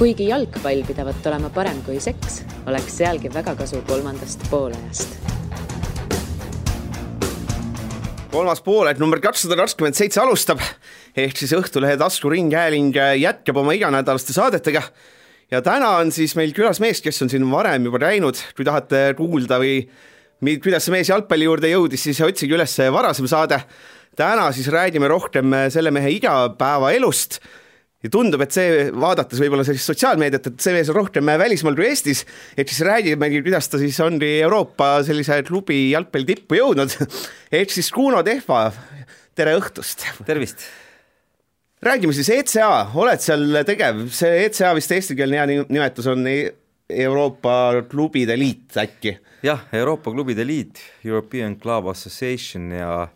kuigi jalgpall pidavat olema parem kui seks, oleks sealgi väga kasu kolmandast poolajast. kolmas pooled number kakssada kakskümmend seitse alustab, ehk siis Õhtulehe taskuringhääling jätkab oma iganädalaste saadetega ja täna on siis meil külas mees, kes on siin varem juba käinud, kui tahate kuulda või kuidas see mees jalgpalli juurde jõudis, siis otsige üles varasem saade. täna siis räägime rohkem selle mehe igapäevaelust ja tundub, et see, vaadates võib-olla sellist sotsiaalmeediat, et see mees on rohkem välismaal kui Eestis, ehk siis räägimegi, kuidas ta siis ongi Euroopa sellise klubi jalgpalli tippu jõudnud. ehk siis Kuno Tehva, tere õhtust! tervist! räägime siis ECA, oled seal tegev, see ECA vist eestikeelne hea nimetus on e-, Euroopa Klubide Liit äkki? jah, Euroopa Klubide Liit, European Club Association ja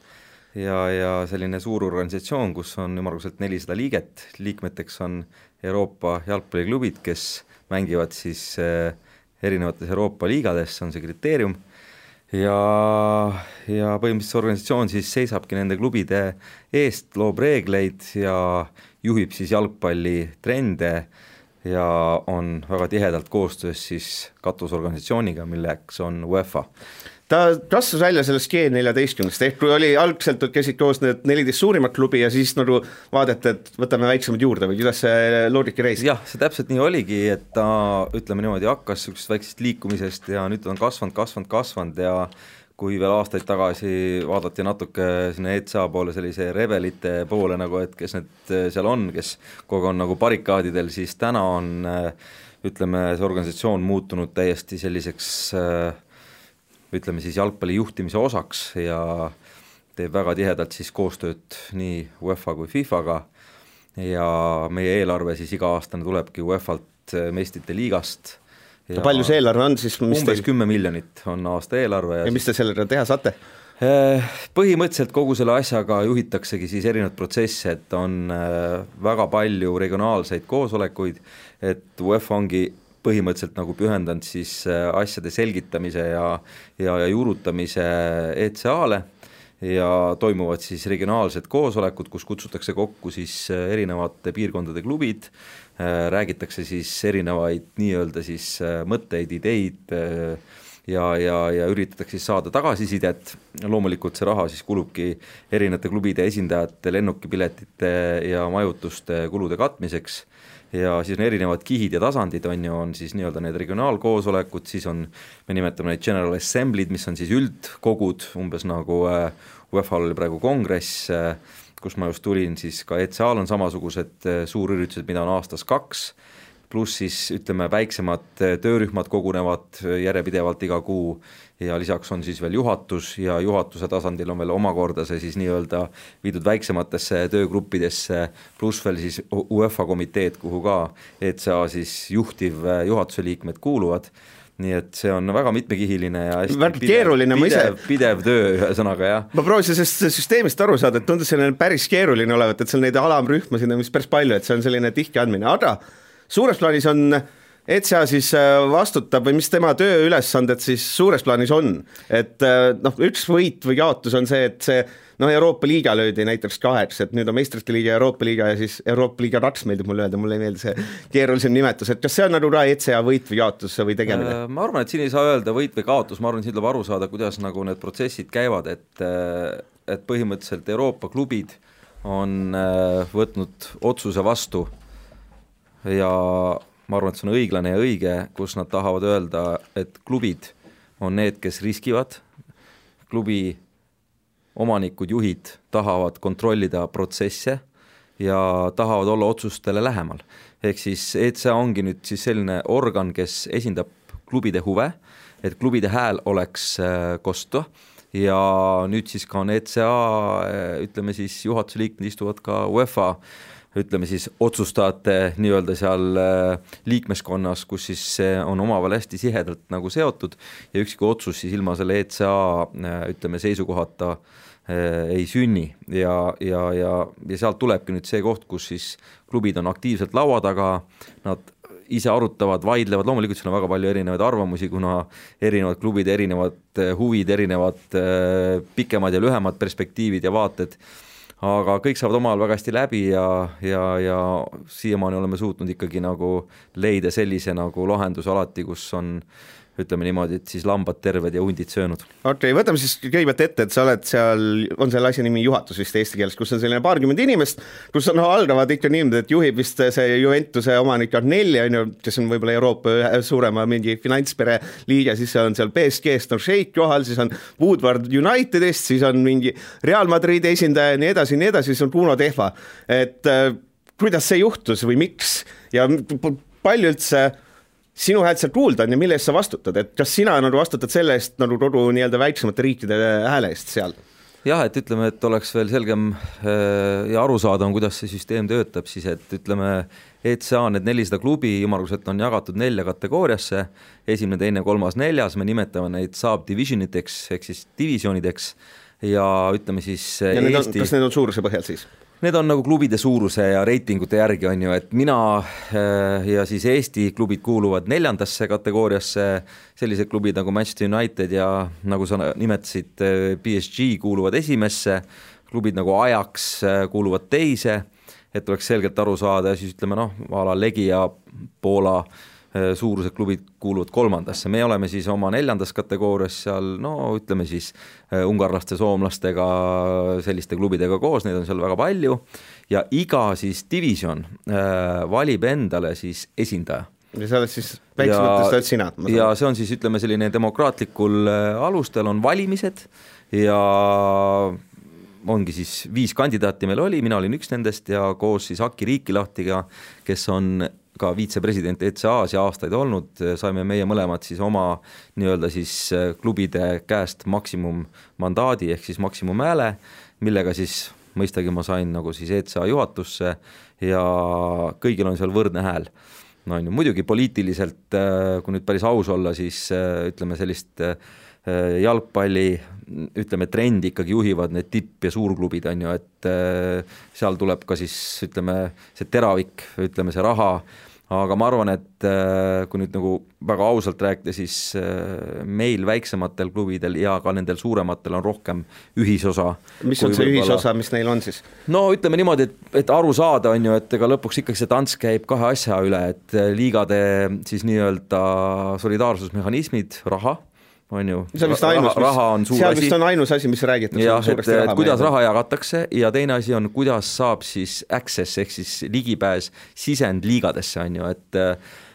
ja, ja selline suur organisatsioon, kus on ümmarguselt nelisada liiget, liikmeteks on Euroopa jalgpalliklubid, kes mängivad siis eh, erinevates Euroopa liigades, on see kriteerium. Ja, ja põhimõtteliselt see organisatsioon siis seisabki nende klubide eest, loob reegleid ja juhib siis jalgpallitrende ja on väga tihedalt koostöös siis katusorganisatsiooniga, milleks on UEFA ta kasvas välja sellest G14-st, ehk kui oli algselt, käisid koos need neliteist suurimat klubi ja siis nagu vaadati, et võtame väiksemad juurde või kuidas see loogika reis? jah, see täpselt nii oligi, et ta ütleme niimoodi, hakkas niisugusest väiksest liikumisest ja nüüd on kasvanud, kasvanud, kasvanud ja kui veel aastaid tagasi vaadati natuke sinna ETSA poole, sellise rebelite poole nagu, et kes need seal on, kes kogu aeg on nagu barrikaadidel, siis täna on ütleme, see organisatsioon muutunud täiesti selliseks äh, ütleme siis jalgpalli juhtimise osaks ja teeb väga tihedalt siis koostööd nii UEFA kui FIFA-ga ja meie eelarve siis iga-aastane tulebki UEFA-lt meistrite liigast. ja palju see eelarve on siis? umbes kümme miljonit on aasta eelarve. ja, ja mis te sellega teha saate? Eh, põhimõtteliselt kogu selle asjaga juhitaksegi siis erinevaid protsesse, et on eh, väga palju regionaalseid koosolekuid, et UEFA ongi põhimõtteliselt nagu pühendanud siis äh, asjade selgitamise ja, ja, ja juurutamise ECA-le ja toimuvad siis regionaalsed koosolekud, kus kutsutakse kokku siis äh, erinevate piirkondade klubid, äh, räägitakse siis erinevaid nii-öelda siis mõtteid, ideid ja, ja, ja üritatakse siis saada tagasisidet, loomulikult see raha siis kulubki erinevate klubide esindajate lennukipiletite ja majutuste kulude katmiseks ja siis on erinevad kihid ja tasandid, on ju, on siis nii-öelda need regionaalkoosolekud, siis on, me nimetame neid general assembly'd, mis on siis üldkogud, umbes nagu äh, UEFA-l oli praegu kongress, äh, kus ma just tulin, siis ka ECA-l on samasugused äh, suurüritused, mida on aastas kaks, pluss siis ütleme, väiksemad töörühmad kogunevad järjepidevalt iga kuu. Ja lisaks on siis veel juhatus ja juhatuse tasandil on veel omakorda see siis nii-öelda viidud väiksematesse töögruppidesse, pluss veel siis UEFA komiteed, kuhu ka ECA siis juhtiv juhatuse liikmed kuuluvad. Nii et see on väga mitmekihiline ja hästi väga keeruline, ma ise pidev töö, ühesõnaga jah. ma proovisin sellest süsteemist aru saada, et tundus selline päris keeruline olevat, et seal neid alamrühmasid on vist päris palju, et see on selline tihke andmine, aga suures plaanis on ETSA siis äh, vastutab või mis tema tööülesanded siis suures plaanis on, et äh, noh, üks võit või jaotus on see, et see noh, Euroopa liiga löödi näiteks kaheks, et nüüd on meistrite liiga Euroopa liiga ja siis Euroopa liiga kaks meeldib mulle öelda, mulle ei meeldi see keerulisem nimetus, et kas see on nagu ka ECA võit või jaotus või tegemine? Äh, ma arvan, et siin ei saa öelda võit või kaotus, ma arvan, siin tuleb aru saada, kuidas nagu need protsessid käivad, et et põhimõtteliselt Euroopa klubid on võtnud otsuse vastu ja ma arvan, et see on õiglane ja õige, kus nad tahavad öelda, et klubid on need, kes riskivad, klubi omanikud, juhid tahavad kontrollida protsesse ja tahavad olla otsustele lähemal. ehk siis ECA ongi nüüd siis selline organ, kes esindab klubide huve, et klubide hääl oleks äh, kosta ja nüüd siis ka on ECA, äh, ütleme siis juhatuse liikmed istuvad ka UEFA ütleme siis otsustajate nii-öelda seal äh, liikmeskonnas, kus siis see on omavahel hästi tihedalt nagu seotud ja ükski otsus siis ilma selle ECA äh, ütleme seisukohata äh, ei sünni. Ja, ja, ja, ja sealt tulebki nüüd see koht, kus siis klubid on aktiivselt laua taga, nad ise arutavad, vaidlevad, loomulikult seal on väga palju erinevaid arvamusi, kuna erinevad klubid, erinevad huvid, erinevad pikemad ja lühemad perspektiivid ja vaated aga kõik saavad omavahel väga hästi läbi ja, ja, ja siiamaani oleme suutnud ikkagi nagu leida sellise nagu lahenduse alati, kus on ütleme niimoodi, et siis lambad terved ja hundid söönud. okei okay,, võtame siis kõigepealt ette, et sa oled seal, on selle asja nimi juhatus vist eesti keeles, kus on selline paarkümmend inimest, kus on no, algavad ikka niimoodi, et juhib vist see Juventuse omanik Arnelli, on ju, kes on võib-olla Euroopa ühe suurema mingi finantspere liige, siis on seal BSG-st on Sheikh kohal, siis on Woodward Unitedist, siis on mingi Real Madridi esindaja ja nii edasi nii edasi, siis on Bruno Tehva, et äh, kuidas see juhtus või miks ja palju üldse sinu häält seal kuulda on ja mille eest sa vastutad, et kas sina nagu vastutad selle eest nagu kogu nii-öelda väiksemate riikide hääle eest seal? jah, et ütleme, et oleks veel selgem äh, ja arusaadavam, kuidas see süsteem töötab, siis et ütleme, ECA need nelisada klubi ümmarguselt on jagatud nelja kategooriasse, esimene, teine, kolmas, neljas, me nimetame neid Saab division iteks ehk siis divisjonideks ja ütleme siis ja Eesti... On, kas need on suuruse põhjal siis? Need on nagu klubide suuruse ja reitingute järgi, on ju, et mina äh, ja siis Eesti klubid kuuluvad neljandasse kategooriasse, sellised klubid nagu Manchester United ja nagu sa nimetasid, PSG äh, kuuluvad esimesse, klubid nagu Ajax äh, kuuluvad teise, et oleks selgelt aru saada ja siis ütleme noh, a la Legia, Poola Äh, suurused klubid kuuluvad kolmandasse, me oleme siis oma neljandas kategoorias seal no ütleme siis äh, ungarlaste, soomlastega, selliste klubidega koos, neid on seal väga palju ja iga siis divisjon äh, valib endale siis esindaja ja sa oled siis väiksematest oled sina? ja see on siis ütleme selline demokraatlikul alustel on valimised ja ongi siis viis kandidaati meil oli, mina olin üks nendest ja koos siis Aki Riikilahtiga, kes on ka viitsepresident ECA-s ja aastaid olnud, saime meie mõlemad siis oma nii-öelda siis äh, klubide käest maksimummandaadi ehk siis maksimumhääle, millega siis mõistagi ma sain nagu siis ECA juhatusse ja kõigil on seal võrdne hääl. no on ju, muidugi poliitiliselt, äh, kui nüüd päris aus olla, siis äh, ütleme sellist jalgpalli ütleme, trendi ikkagi juhivad need tipp- ja suurklubid, on ju, et seal tuleb ka siis ütleme, see teravik, ütleme see raha aga ma arvan, et äh, kui nüüd nagu väga ausalt rääkida, siis äh, meil väiksematel klubidel ja ka nendel suurematel on rohkem ühisosa. mis on see ühisosa, mis neil on siis? no ütleme niimoodi, et, et aru saada, on ju, et ega lõpuks ikkagi see tants käib kahe asja üle, et äh, liigade siis nii-öelda solidaarsusmehhanismid, raha on ju. see on vist ainus, mis, seal vist on ainus asi, mis räägitakse. jah, et, et kuidas raha jagatakse ja teine asi on, kuidas saab siis access ehk siis ligipääs sisend liigadesse, on ju, et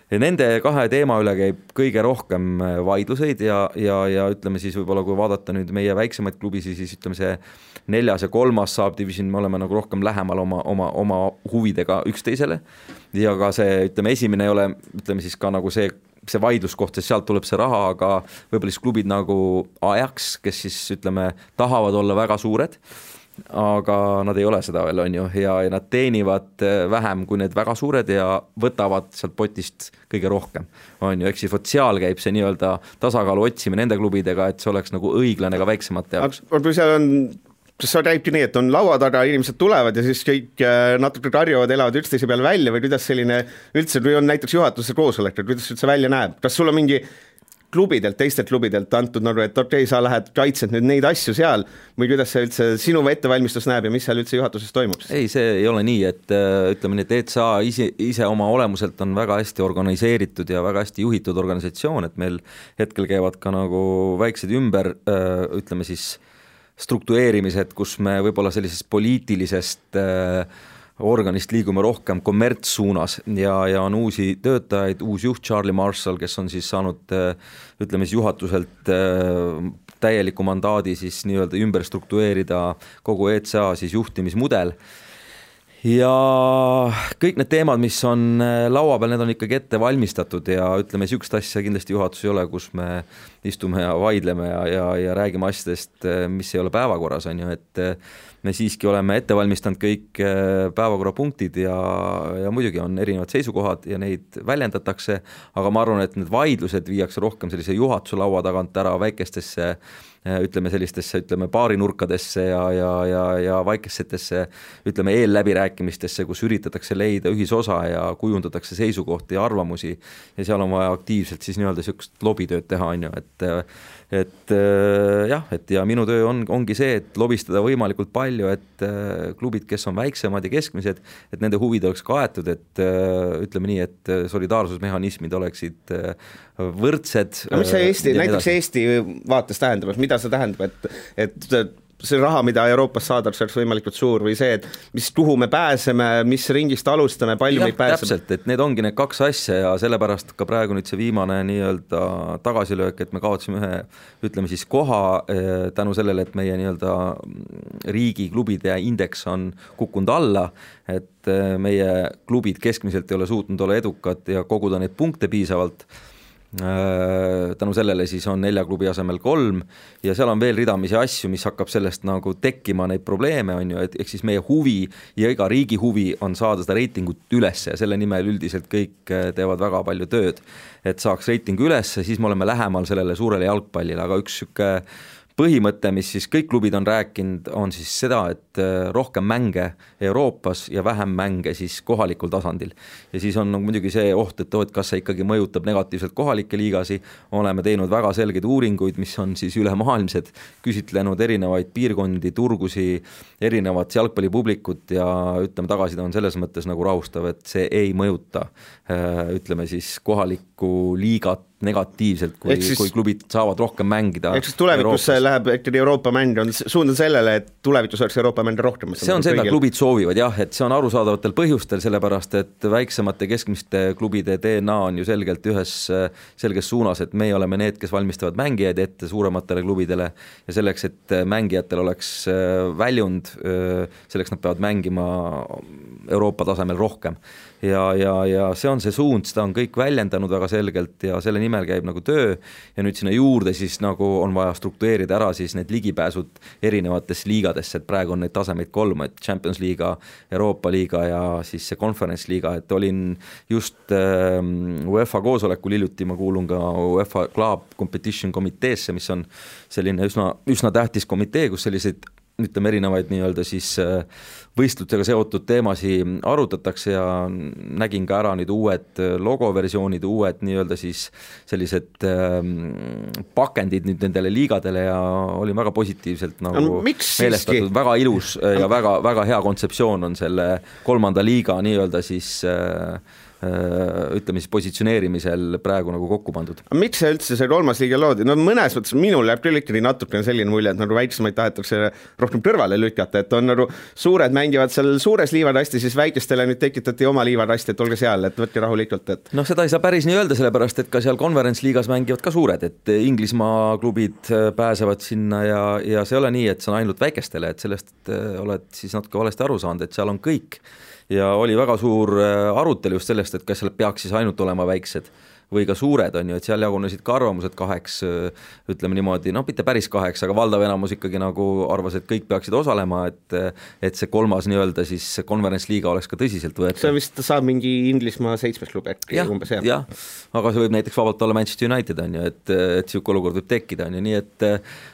ja nende kahe teema üle käib kõige rohkem vaidluseid ja, ja, ja ütleme siis võib-olla, kui vaadata nüüd meie väiksemaid klubisid, siis ütleme, see neljas ja kolmas saab division, me oleme nagu rohkem lähemal oma, oma, oma huvidega üksteisele. ja ka see, ütleme, esimene ei ole, ütleme siis ka nagu see see vaidluskoht, sest sealt tuleb see raha, aga võib-olla siis klubid nagu Ajax, kes siis ütleme, tahavad olla väga suured, aga nad ei ole seda veel, on ju, ja, ja nad teenivad eh, vähem kui need väga suured ja võtavad sealt potist kõige rohkem, on ju, ehk siis vot seal käib see nii-öelda tasakaalu otsimine nende klubidega, et see oleks nagu õiglane ka väiksemate jaoks. aga kui seal on see käibki nii, et on laua taga, inimesed tulevad ja siis kõik äh, natuke karjuvad, elavad üksteise peale välja või kuidas selline üldse, kui on näiteks juhatuse koosolek, et kuidas üldse välja näeb, kas sul on mingi klubidelt, teistelt klubidelt antud nagu, et okei okay,, sa lähed kaitsed nüüd neid asju seal või kuidas see üldse sinu ettevalmistus näeb ja mis seal üldse juhatuses toimub? ei, see ei ole nii, et äh, ütleme nii, et ETSA ise, ise oma olemuselt on väga hästi organiseeritud ja väga hästi juhitud organisatsioon, et meil hetkel käivad ka nagu väiksed ümber, äh, ütleme siis struktureerimised, kus me võib-olla sellisest poliitilisest äh, organist liigume rohkem kommertssuunas ja, ja on uusi töötajaid, uus juht Charlie Marshall, kes on siis saanud äh, ütleme siis juhatuselt äh, täieliku mandaadi siis nii-öelda ümber struktureerida kogu ECA siis juhtimismudel ja kõik need teemad, mis on äh, laua peal, need on ikkagi ette valmistatud ja ütleme, niisugust asja kindlasti juhatus ei ole, kus me istume ja vaidleme ja, ja, ja räägime asjadest, äh, mis ei ole päevakorras, on ju, et äh, me siiski oleme ette valmistanud kõik päevakorrapunktid ja, ja muidugi on erinevad seisukohad ja neid väljendatakse, aga ma arvan, et need vaidlused viiakse rohkem sellise juhatuse laua tagant ära väikestesse Äh, ütleme sellistesse, ütleme baarinurkadesse ja, ja, ja, ja vaiksetesse ütleme eelläbirääkimistesse, kus üritatakse leida ühisosa ja kujundatakse seisukohti ja arvamusi ja seal on vaja aktiivselt siis nii-öelda niisugust lobitööd teha, on ju, et et äh, jah, et ja minu töö on, ongi see, et lobistada võimalikult palju et klubid, kes on väiksemad ja keskmised, et nende huvid oleks kaetud, et ütleme nii, et solidaarsusmehhanismid oleksid võrdsed. no mis see Eesti, näiteks Eesti vaates tähendab, mida see tähendab, et, et see raha, mida Euroopast saadakse, oleks võimalikult suur või see, et mis, kuhu me pääseme, mis ringist alustame, palju ja, meid pääseb? täpselt, et need ongi need kaks asja ja sellepärast ka praegu nüüd see viimane nii-öelda tagasilöök, et me kaotasime ühe ütleme siis koha eh, tänu sellele, et meie nii-öelda riigi klubide indeks on kukkunud alla, et eh, meie klubid keskmiselt ei ole suutnud olla edukad ja koguda neid punkte piisavalt tänu sellele siis on nelja klubi asemel kolm ja seal on veel ridamisi asju, mis hakkab sellest nagu tekkima, neid probleeme on ju, et ehk siis meie huvi ja iga riigi huvi on saada seda reitingut üles ja selle nimel üldiselt kõik äh, teevad väga palju tööd. et saaks reiting üles, siis me oleme lähemal sellele suurele jalgpallile, aga üks niisugune põhimõte, mis siis kõik klubid on rääkinud, on siis seda, et äh, rohkem mänge Euroopas ja vähem mänge siis kohalikul tasandil. ja siis on nagu muidugi see oht, et oo, et kas see ikkagi mõjutab negatiivselt kohalikke liigasi, oleme teinud väga selgeid uuringuid, mis on siis ülemaailmsed, küsitlenud erinevaid piirkondi, turgusi, erinevat jalgpallipublikut ja ütleme, tagasiside on selles mõttes nagu rahustav, et see ei mõjuta äh, ütleme siis kohalikku liigat negatiivselt, kui, kui klubid saavad rohkem mängida. ehk siis tulevikus Euroopas. läheb ikkagi Euroopa mäng on, suund on sellele, et tulevikus oleks Euroopa mänge rohkem. see on seda, klubid soovivad jah, et see on arusaadavatel põhjustel, sellepärast et väiksemate keskmiste klubide DNA on ju selgelt ühes selges suunas, et meie oleme need, kes valmistavad mängijaid ette suurematele klubidele ja selleks, et mängijatel oleks äh, väljund, äh, selleks nad peavad mängima Euroopa tasemel rohkem ja, ja, ja see on see suund, seda on kõik väljendanud väga selgelt ja selle nimel käib nagu töö ja nüüd sinna juurde siis nagu on vaja struktureerida ära siis need ligipääsud erinevatesse liigadesse, et praegu on neid tasemeid kolm, et Champions liiga, Euroopa liiga ja siis see Conference liiga, et olin just äh, UEFA koosolekul hiljuti, ma kuulun ka UEFA Club Competition komiteesse, mis on selline üsna, üsna tähtis komitee, kus selliseid ütleme, erinevaid nii-öelda siis äh, võistlustega seotud teemasid arutatakse ja nägin ka ära nüüd uued äh, logoversioonid, uued nii-öelda siis sellised ähm, pakendid nüüd nendele liigadele ja olin väga positiivselt nagu no, meelestatud, väga ilus ja väga, väga hea kontseptsioon on selle kolmanda liiga nii-öelda siis äh, Äh, ütleme siis positsioneerimisel praegu nagu kokku pandud. miks see üldse see kolmas liiga loodi, no mõnes mõttes minul jääb küll ikkagi natukene selline mulje, et nagu väiksemaid tahetakse rohkem kõrvale lükata, et on nagu suured mängivad seal suures liivarasti, siis väikestele nüüd tekitati oma liivarasti, et olge seal, et võtke rahulikult, et noh, seda ei saa päris nii öelda, sellepärast et ka seal Conference liigas mängivad ka suured, et Inglismaa klubid äh, pääsevad sinna ja, ja see ei ole nii, et see on ainult väikestele, et sellest äh, oled siis natuke valesti aru saanud, et seal on kõik ja oli väga suur äh, arutelu just sellest, et kas seal peaks siis ainult olema väiksed või ka suured, on ju, et seal jagunesid ka arvamused kaheks, äh, ütleme niimoodi, noh, mitte päris kaheks, aga valdav enamus ikkagi nagu arvas, et kõik peaksid osalema, et et see kolmas nii-öelda siis conference liiga oleks ka tõsiselt võetav. see vist saab mingi Inglismaa seitsmes klub äkki umbes, jah? jah, aga see võib näiteks vabalt olla Manchester United, on ju, et, et niisugune olukord võib tekkida, on ju, nii et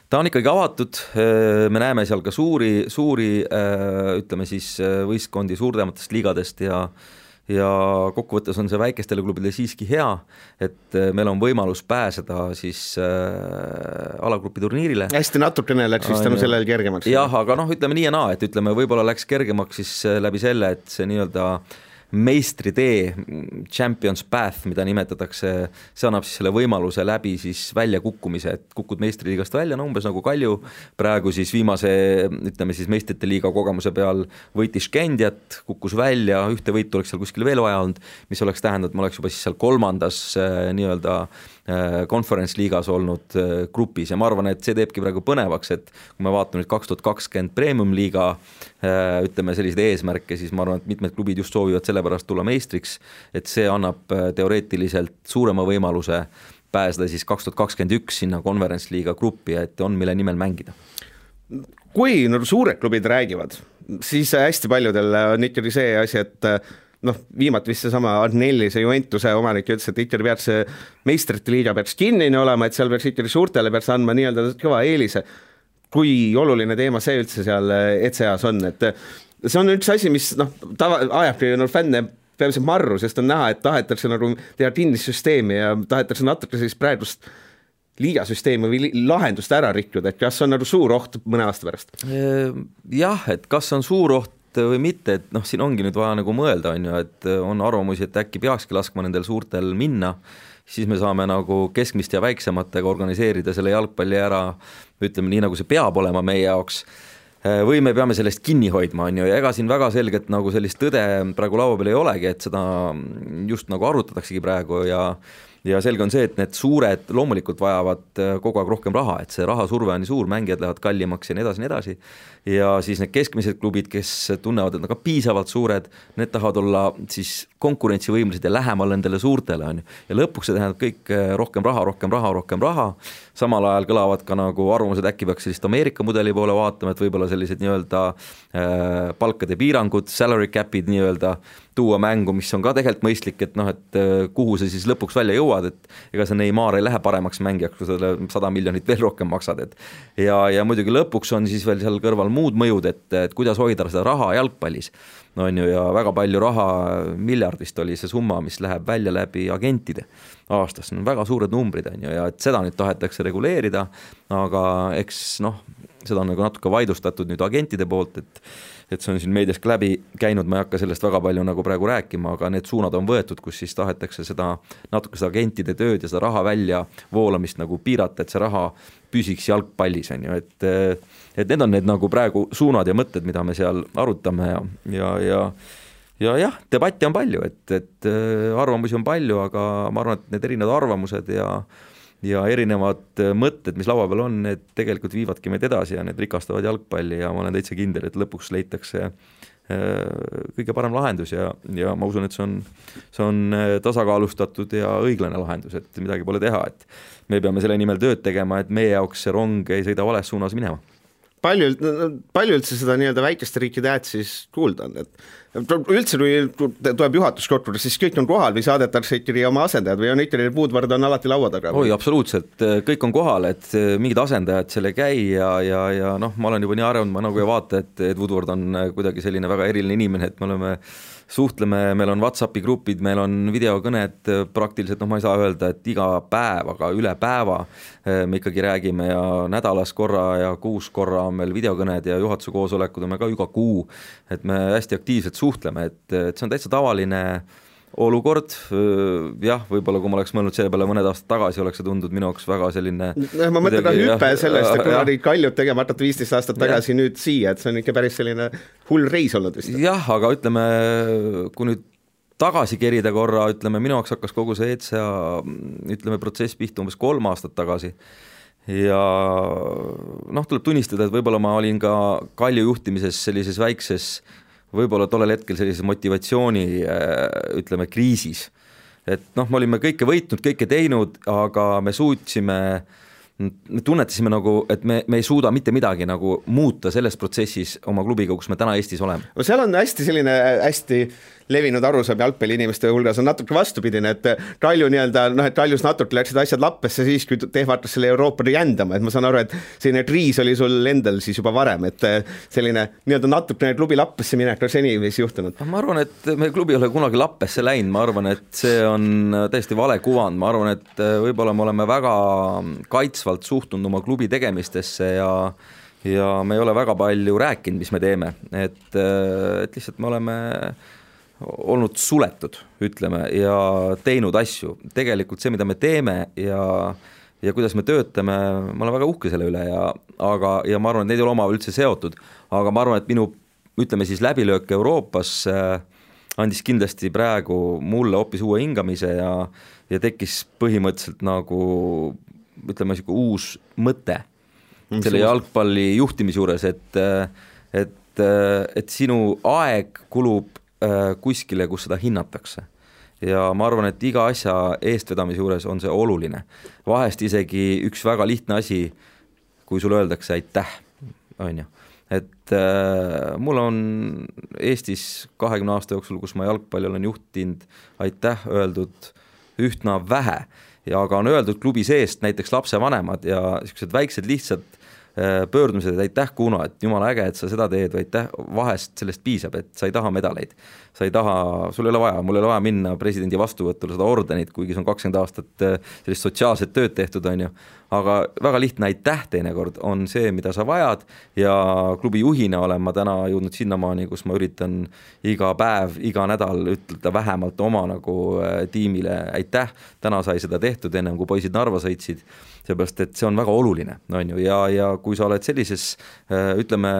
ta on ikkagi avatud, me näeme seal ka suuri, suuri ütleme siis võistkondi suurematest liigadest ja ja kokkuvõttes on see väikestele klubidele siiski hea, et meil on võimalus pääseda siis äh, alagrupi turniirile. hästi natukene läks vist tänu sellele kergemaks. jah, aga noh, ütleme nii ja naa, et ütleme, võib-olla läks kergemaks siis läbi selle, et see nii-öelda äh, meistritee, champions path, mida nimetatakse, see annab siis selle võimaluse läbi siis väljakukkumise, et kukud meistriliigast välja, no umbes nagu Kalju praegu siis viimase ütleme siis meistrite liiga kogemuse peal võitis Gendiat, kukkus välja, ühte võitu oleks seal kuskil veel vaja olnud, mis oleks tähendanud, et ma oleks juba siis seal kolmandas äh, nii-öelda äh, conference liigas olnud äh, grupis ja ma arvan, et see teebki praegu põnevaks, et kui me vaatame nüüd kaks tuhat kakskümmend premium-liiga ütleme selliseid eesmärke, siis ma arvan, et mitmed klubid just soovivad selle pärast tulla meistriks, et see annab äh, teoreetiliselt suurema võimaluse pääseda siis kaks tuhat kakskümmend üks sinna Conference liiga gruppi, et on, mille nimel mängida. kui nagu suured klubid räägivad, siis hästi paljudel on ikkagi see asi, et äh, noh, viimati vist seesama Arnelli, see Juventuse omanik ütles, et ikkagi peaks meistrite liiga peaks kinnine olema, et seal peaks ikkagi suurtele peaks andma nii-öelda kõva eelise. kui oluline teema see üldse seal ECA-s on, et see on üks asi, mis noh, tava, ajabki no fänne peamiselt marru, sest on näha, et tahetakse nagu teha kinnist süsteemi ja tahetakse natuke sellist praegust liigasüsteemi või lahendust ära rikkuda, et kas on nagu suur oht mõne aasta pärast? Jah, et kas on suur oht või mitte, et noh, siin ongi nüüd vaja nagu mõelda, on ju, et on arvamusi, et äkki peakski laskma nendel suurtel minna, siis me saame nagu keskmiste ja väiksematega organiseerida selle jalgpalli ära, ütleme nii, nagu see peab olema meie jaoks või me peame sellest kinni hoidma, on ju, ja ega siin väga selget nagu sellist tõde praegu laua peal ei olegi, et seda just nagu arutataksegi praegu ja ja selge on see, et need suured loomulikult vajavad kogu aeg rohkem raha, et see rahasurve on nii suur, mängijad lähevad kallimaks ja nii edasi, nii edasi. Ja siis need keskmised klubid, kes tunnevad, et nad ka piisavalt suured, need tahavad olla siis konkurentsivõimelised ja lähemal nendele suurtele, on ju. ja lõpuks see tähendab kõik äh, rohkem raha, rohkem raha, rohkem raha, samal ajal kõlavad ka nagu arvamused, äkki peaks sellist Ameerika mudeli poole vaatama, et võib-olla sellised nii-öelda äh, palkade piirangud, salary cap'id nii-öelda tuua mängu, mis on ka tegelikult mõistlik, et noh, et äh, kuhu sa siis lõpuks välja jõuad, et ega see Neimar ei lähe paremaks mängijaks, kui sa talle sada miljonit veel rohkem maksad, et ja, ja muidugi lõpuks on siis veel seal kõrval muud mõjud, et, et kuidas hoida seda raha jalgpallis, on ju, ja väga palju raha, miljardist oli see summa, mis läheb välja läbi agentide aastas, on väga suured numbrid, on ju, ja et seda nüüd tahetakse reguleerida, aga eks noh, seda on nagu natuke vaidlustatud nüüd agentide poolt, et et see on siin meedias ka läbi käinud, ma ei hakka sellest väga palju nagu praegu rääkima, aga need suunad on võetud, kus siis tahetakse seda natuke seda agentide tööd ja seda raha väljavoolamist nagu piirata, et see raha püsiks jalgpallis, on ju, et et need on need nagu praegu suunad ja mõtted, mida me seal arutame ja, ja, ja ja jah, debatti on palju, et, et arvamusi on palju, aga ma arvan, et need erinevad arvamused ja ja erinevad äh, mõtted, mis laua peal on, need tegelikult viivadki meid edasi ja need rikastavad jalgpalli ja ma olen täitsa kindel, et lõpuks leitakse äh, kõige parem lahendus ja, ja ma usun, et see on, see on äh, tasakaalustatud ja õiglane lahendus, et midagi pole teha, et me peame selle nimel tööd tegema, et meie jaoks see rong ei sõida vales suunas minema palju, palju üldse seda nii-öelda väikeste riikide häält siis kuulda on, et üldse, kui tuleb juhatus kokku, siis kõik on kohal või saadetakse ikkagi oma asendajad või on ikkagi Woodward on alati laua taga? oi, absoluutselt, kõik on kohal, et mingid asendajad seal ei käi ja, ja, ja noh, ma olen juba nii harjunud, ma nagu ei vaata, et, et Woodward on kuidagi selline väga eriline inimene, et me oleme suhtleme, meil on Whatsappi grupid, meil on videokõned praktiliselt noh, ma ei saa öelda, et iga päev, aga üle päeva eh, me ikkagi räägime ja nädalas korra ja kuus korra on meil videokõned ja juhatuse koosolekud on meil ka iga kuu, et me hästi aktiivselt suhtleme, et, et see on täitsa tavaline äh, olukord, jah, võib-olla kui ma oleks mõelnud selle peale mõned aastad tagasi, oleks see tundunud minu jaoks väga selline noh, ma mõtlen ka hüpe sellest, et kuna olid Kaljut tegema hakata viisteist aastat tagasi ja. nüüd siia, et see on ikka päris selline hull reis olnud vist. jah, aga ütleme, kui nüüd tagasi kerida korra, ütleme minu jaoks hakkas kogu see ETSA ütleme, protsess pihta umbes kolm aastat tagasi ja noh, tuleb tunnistada, et võib-olla ma olin ka Kalju juhtimises sellises väikses võib-olla tollel hetkel sellises motivatsiooni äh, ütleme kriisis. et noh, me olime kõike võitnud, kõike teinud, aga me suutsime me tunnetasime nagu, et me, me ei suuda mitte midagi nagu muuta selles protsessis oma klubiga, kus me täna Eestis oleme. no seal on hästi selline hästi levinud arusaam jalgpalliinimeste hulgas on natuke vastupidine, et Kalju nii-öelda noh, et Kaljus natuke läksid asjad lappesse siis, kui Tehv hakkas selle Euroopa jändama, et ma saan aru, et selline kriis oli sul endal siis juba varem, et selline nii-öelda natukene klubi lappesse minek oleks seniviisi juhtunud. ma arvan, et meie klubi ei ole kunagi lappesse läinud, ma arvan, et see on täiesti vale kuvand, ma arvan, et võib-olla me oleme väga kaitsvalt suhtunud oma klubi tegemistesse ja ja me ei ole väga palju rääkinud, mis me teeme, et, et lihtsalt me oleme olnud suletud, ütleme, ja teinud asju, tegelikult see, mida me teeme ja ja kuidas me töötame, ma olen väga uhke selle üle ja aga, ja ma arvan, et need ei ole omavahel üldse seotud, aga ma arvan, et minu ütleme siis läbilöök Euroopas äh, andis kindlasti praegu mulle hoopis uue hingamise ja ja tekkis põhimõtteliselt nagu ütleme, niisugune uus mõte mm, selle jalgpalli juhtimise juures, et et, et sinu aeg kulub kuskile, kus seda hinnatakse. ja ma arvan, et iga asja eestvedamise juures on see oluline. vahest isegi üks väga lihtne asi, kui sulle öeldakse aitäh, on ju et äh, mul on Eestis kahekümne aasta jooksul, kus ma jalgpalli olen juhtinud, aitäh öeldud üsna vähe ja aga on öeldud klubi seest näiteks lapsevanemad ja niisugused väiksed lihtsad pöördumised, et aitäh, Kuno, et jumala äge, et sa seda teed või aitäh, vahest sellest piisab, et sa ei taha medaleid. sa ei taha, sul ei ole vaja, mul ei ole vaja minna presidendi vastuvõtule seda ordenit, kuigi see on kakskümmend aastat sellist sotsiaalset tööd tehtud, on ju, aga väga lihtne aitäh teinekord on see, mida sa vajad ja klubi juhina olen ma täna jõudnud sinnamaani, kus ma üritan iga päev, iga nädal ütelda vähemalt oma nagu tiimile aitäh, täna sai seda tehtud, ennem kui poisid Narva sõitsid seepärast et see on väga oluline, on ju, ja, ja kui sa oled sellises äh, ütleme,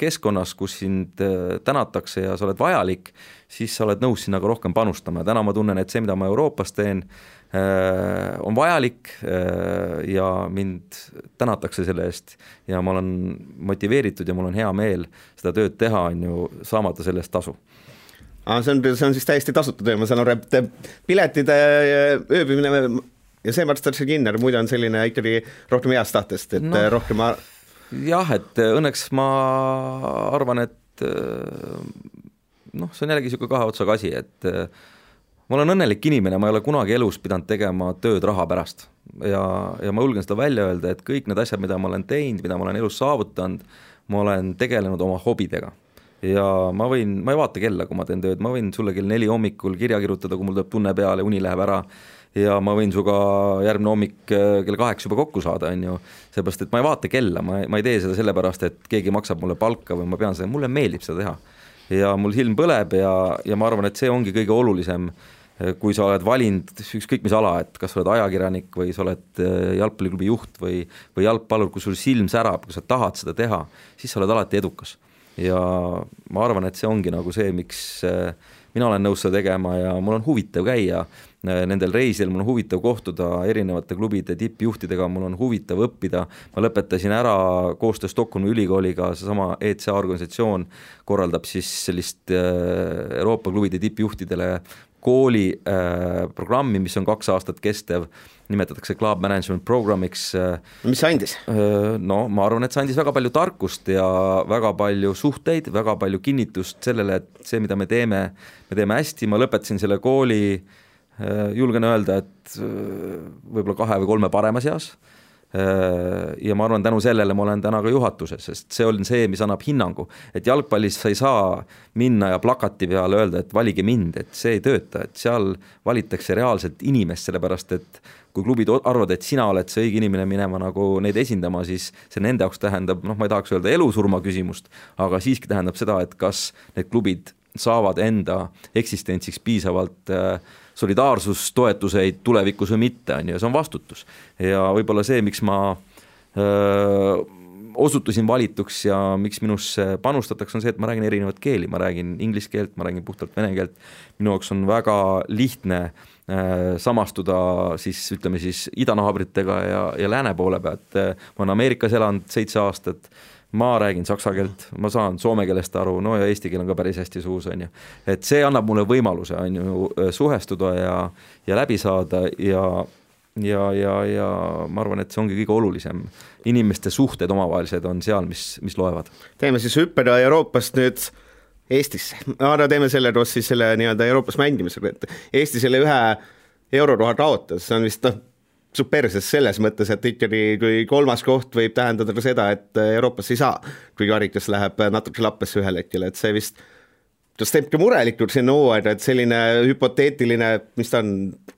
keskkonnas, kus sind äh, tänatakse ja sa oled vajalik, siis sa oled nõus sinna ka rohkem panustama. Ja täna ma tunnen, et see, mida ma Euroopas teen, äh, on vajalik ja mind tänatakse selle eest ja ma olen motiveeritud ja mul on hea meel seda tööd teha, on ju, saamata selle eest tasu. Aa, see on, see on siis täiesti tasuta töö, ma saan aru, et piletide ööbimine ja see Mart Staltšeginner muide on selline ikkagi rohkem heast tahtest, et no, rohkem jah, et õnneks ma arvan, et noh, see on jällegi niisugune kahe otsaga asi, et ma olen õnnelik inimene, ma ei ole kunagi elus pidanud tegema tööd raha pärast. ja, ja ma julgen seda välja öelda, et kõik need asjad, mida ma olen teinud, mida ma olen elus saavutanud, ma olen tegelenud oma hobidega ja ma võin, ma ei vaata kella, kui ma teen tööd, ma võin sulle kell neli hommikul kirja kirjutada, kui mul tuleb tunne peale, uni läheb ära ja ma võin sinuga järgmine hommik äh, kell kaheksa juba kokku saada, on ju, seepärast et ma ei vaata kella, ma, ma ei tee seda sellepärast, et keegi maksab mulle palka või ma pean seda, mulle meeldib seda teha. ja mul silm põleb ja, ja ma arvan, et see ongi kõige olulisem, äh, kui sa oled valinud ükskõik mis ala, et kas sa oled ajakirjanik või sa oled äh, jalgpalliklubi juht või, või jalgpallur, kui sul silm särab, kui sa tahad seda teha, siis sa oled alati edukas. ja ma arvan, et see ongi nagu see, miks mina olen nõus seda tegema ja mul on huvitav käia Äh, nendel reisidel, mul on huvitav kohtuda erinevate klubide tippjuhtidega, mul on huvitav õppida, ma lõpetasin ära koostöös Stockholmi ülikooliga, seesama ECA organisatsioon korraldab siis sellist äh, Euroopa klubide tippjuhtidele kooli äh, programmi, mis on kaks aastat kestev, nimetatakse Club Management Programmiks. mis see andis? no ma arvan, et see andis väga palju tarkust ja väga palju suhteid, väga palju kinnitust sellele, et see, mida me teeme, me teeme hästi, ma lõpetasin selle kooli äh, Äh, julgen öelda, et äh, võib-olla kahe või kolme parema seas. Äh, ja ma arvan, tänu sellele ma olen täna ka juhatuses, sest see on see, mis annab hinnangu, et jalgpallis sa ei saa minna ja plakati peale öelda, et valige mind, et see ei tööta, et seal valitakse reaalselt inimest, sellepärast et kui klubid arvavad, et sina oled see õige inimene minema nagu neid esindama, siis see nende jaoks tähendab, noh, ma ei tahaks öelda elu-surma küsimust, aga siiski tähendab seda, et kas need klubid saavad enda eksistentsiks piisavalt äh, solidaarsustoetuseid tulevikus või mitte, on ju, see on vastutus. ja võib-olla see, miks ma öö, osutusin valituks ja miks minusse panustatakse, on see, et ma räägin erinevat keeli, ma räägin inglise keelt, ma räägin puhtalt vene keelt, minu jaoks on väga lihtne samastuda siis ütleme siis idanaabritega ja, ja lääne poole pealt, ma olen Ameerikas elanud seitse aastat ma räägin saksa keelt, ma saan soome keelest aru, no ja eesti keel on ka päris hästi suus, on ju. et see annab mulle võimaluse, on ju, suhestuda ja, ja läbi saada ja ja, ja, ja ma arvan, et see ongi kõige olulisem. inimeste suhted omavahelised on seal, mis, mis loevad. teeme siis hüppe Euroopast nüüd Eestisse, no teeme selle koos siis selle nii-öelda Euroopas mängimisega, et Eesti selle ühe euroraha kaotas, see on vist noh, su perses selles mõttes, et ikkagi kui kolmas koht võib tähendada ka seda, et Euroopasse ei saa, kui karikas läheb natuke lappesse ühel hetkel, et see vist kas teeb ka murelikuks enne hooaega, et selline hüpoteetiline, mis ta on,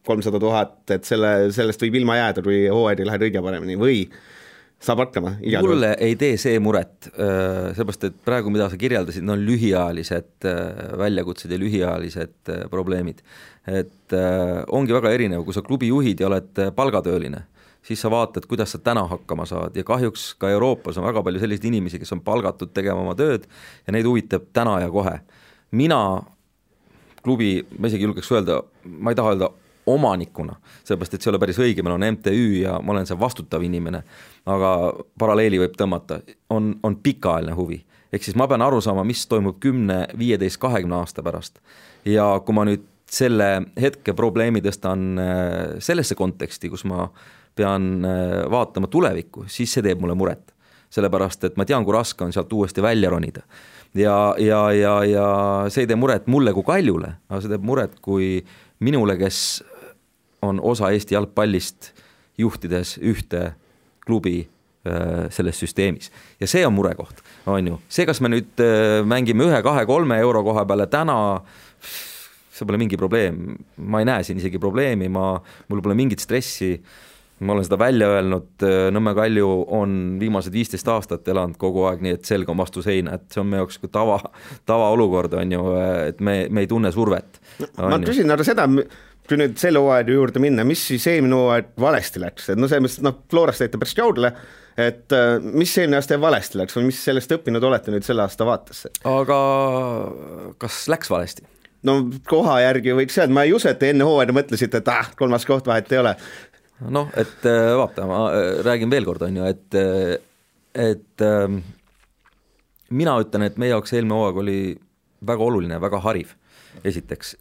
kolmsada tuhat, et selle, sellest võib ilma jääda, kui hooaeg ei lähe kõige paremini või saab hakkama. mulle ei tee see muret, äh, seepärast et praegu, mida sa kirjeldasid, no lühiajalised äh, väljakutsed ja lühiajalised äh, probleemid. et ongi väga erinev, kui sa klubi juhid ja oled palgatööline, siis sa vaatad, kuidas sa täna hakkama saad ja kahjuks ka Euroopas on väga palju selliseid inimesi, kes on palgatud tegema oma tööd ja neid huvitab täna ja kohe. mina klubi, ma isegi julgeks öelda, ma ei taha öelda omanikuna, sellepärast et see ei ole päris õige, meil on MTÜ ja ma olen see vastutav inimene, aga paralleeli võib tõmmata, on, on pikaajaline huvi. ehk siis ma pean aru saama, mis toimub kümne, viieteist, kahekümne aasta pärast. ja kui ma nüüd selle hetke probleemi tõstan äh, sellesse konteksti, kus ma pean äh, vaatama tulevikku, siis see teeb mulle muret. sellepärast, et ma tean, kui raske on sealt uuesti välja ronida ja, ja, ja, ja see ei tee muret mulle kui Kaljule, aga see teeb muret kui minule, kes on osa Eesti jalgpallist, juhtides ühte klubi selles süsteemis. Ja see on murekoht, on ju, see, kas me nüüd mängime ühe, kahe, kolme euro koha peale täna see pole mingi probleem, ma ei näe siin isegi probleemi, ma, mul pole mingit stressi, ma olen seda välja öelnud, Nõmme Kalju on viimased viisteist aastat elanud kogu aeg nii, et selg on vastu seina, et see on meie jaoks tava, tavaolukord on ju, et me, me ei tunne survet. ma küsin aga seda, kui nüüd selle hooaja juurde minna, mis siis eelmine hooaeg valesti läks, et no selles mõttes, noh, Florast jäite päris kaugele, et äh, mis eelmine aasta valesti läks või mis sellest õppinud olete nüüd selle aasta vaates? aga kas läks valesti? no koha järgi võiks öelda, ma ei usu, et te enne hooaega mõtlesite, et ah, kolmas koht vahet ei ole. noh, et äh, vaata, ma äh, räägin veel kord, on ju, et, et ähm, mina ütlen, et meie jaoks eelmine hooaeg oli väga oluline, väga hariv, esiteks.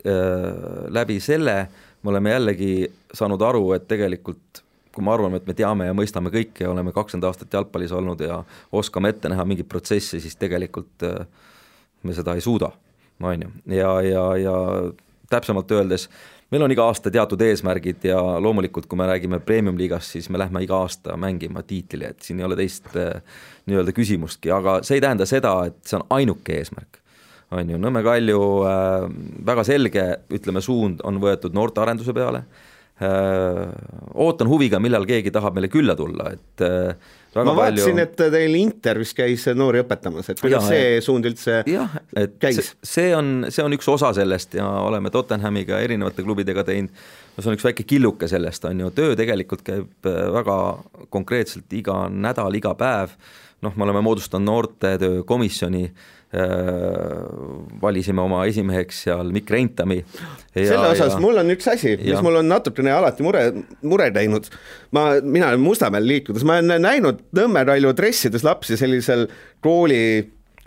läbi selle me oleme jällegi saanud aru, et tegelikult kui me arvame, et me teame ja mõistame kõike ja oleme kakskümmend aastat jalgpallis olnud ja oskame ette näha mingit protsessi, siis tegelikult me seda ei suuda on ju, ja, ja, ja täpsemalt öeldes, meil on iga aasta teatud eesmärgid ja loomulikult, kui me räägime premium-liigast, siis me lähme iga aasta mängima tiitlile, et siin ei ole teist äh, nii-öelda küsimustki, aga see ei tähenda seda, et see on ainuke eesmärk. On ju, Nõmme Kalju äh, väga selge, ütleme, suund on võetud noortearenduse peale. Äh,, ootan huviga, millal keegi tahab meile külla tulla, et äh, ma vaatasin, et teil Inter vist käis noori õpetamas, et kuidas ja, see suund üldse jah, et käis? see on, see on üks osa sellest ja oleme Tottenhamiga erinevate klubidega teinud, no see on üks väike killuke sellest, on ju, töö tegelikult käib äh, väga konkreetselt iga nädal, iga päev, noh, me oleme moodustanud noortetöö komisjoni. Äh, valisime oma esimeheks seal Mikk Reintami. selle osas ja... mul on üks asi, mis mul on natukene alati mure, mure teinud. ma, mina olen Mustamäel liikudes, ma olen näinud Nõmme Ralju dressides lapsi sellisel kooli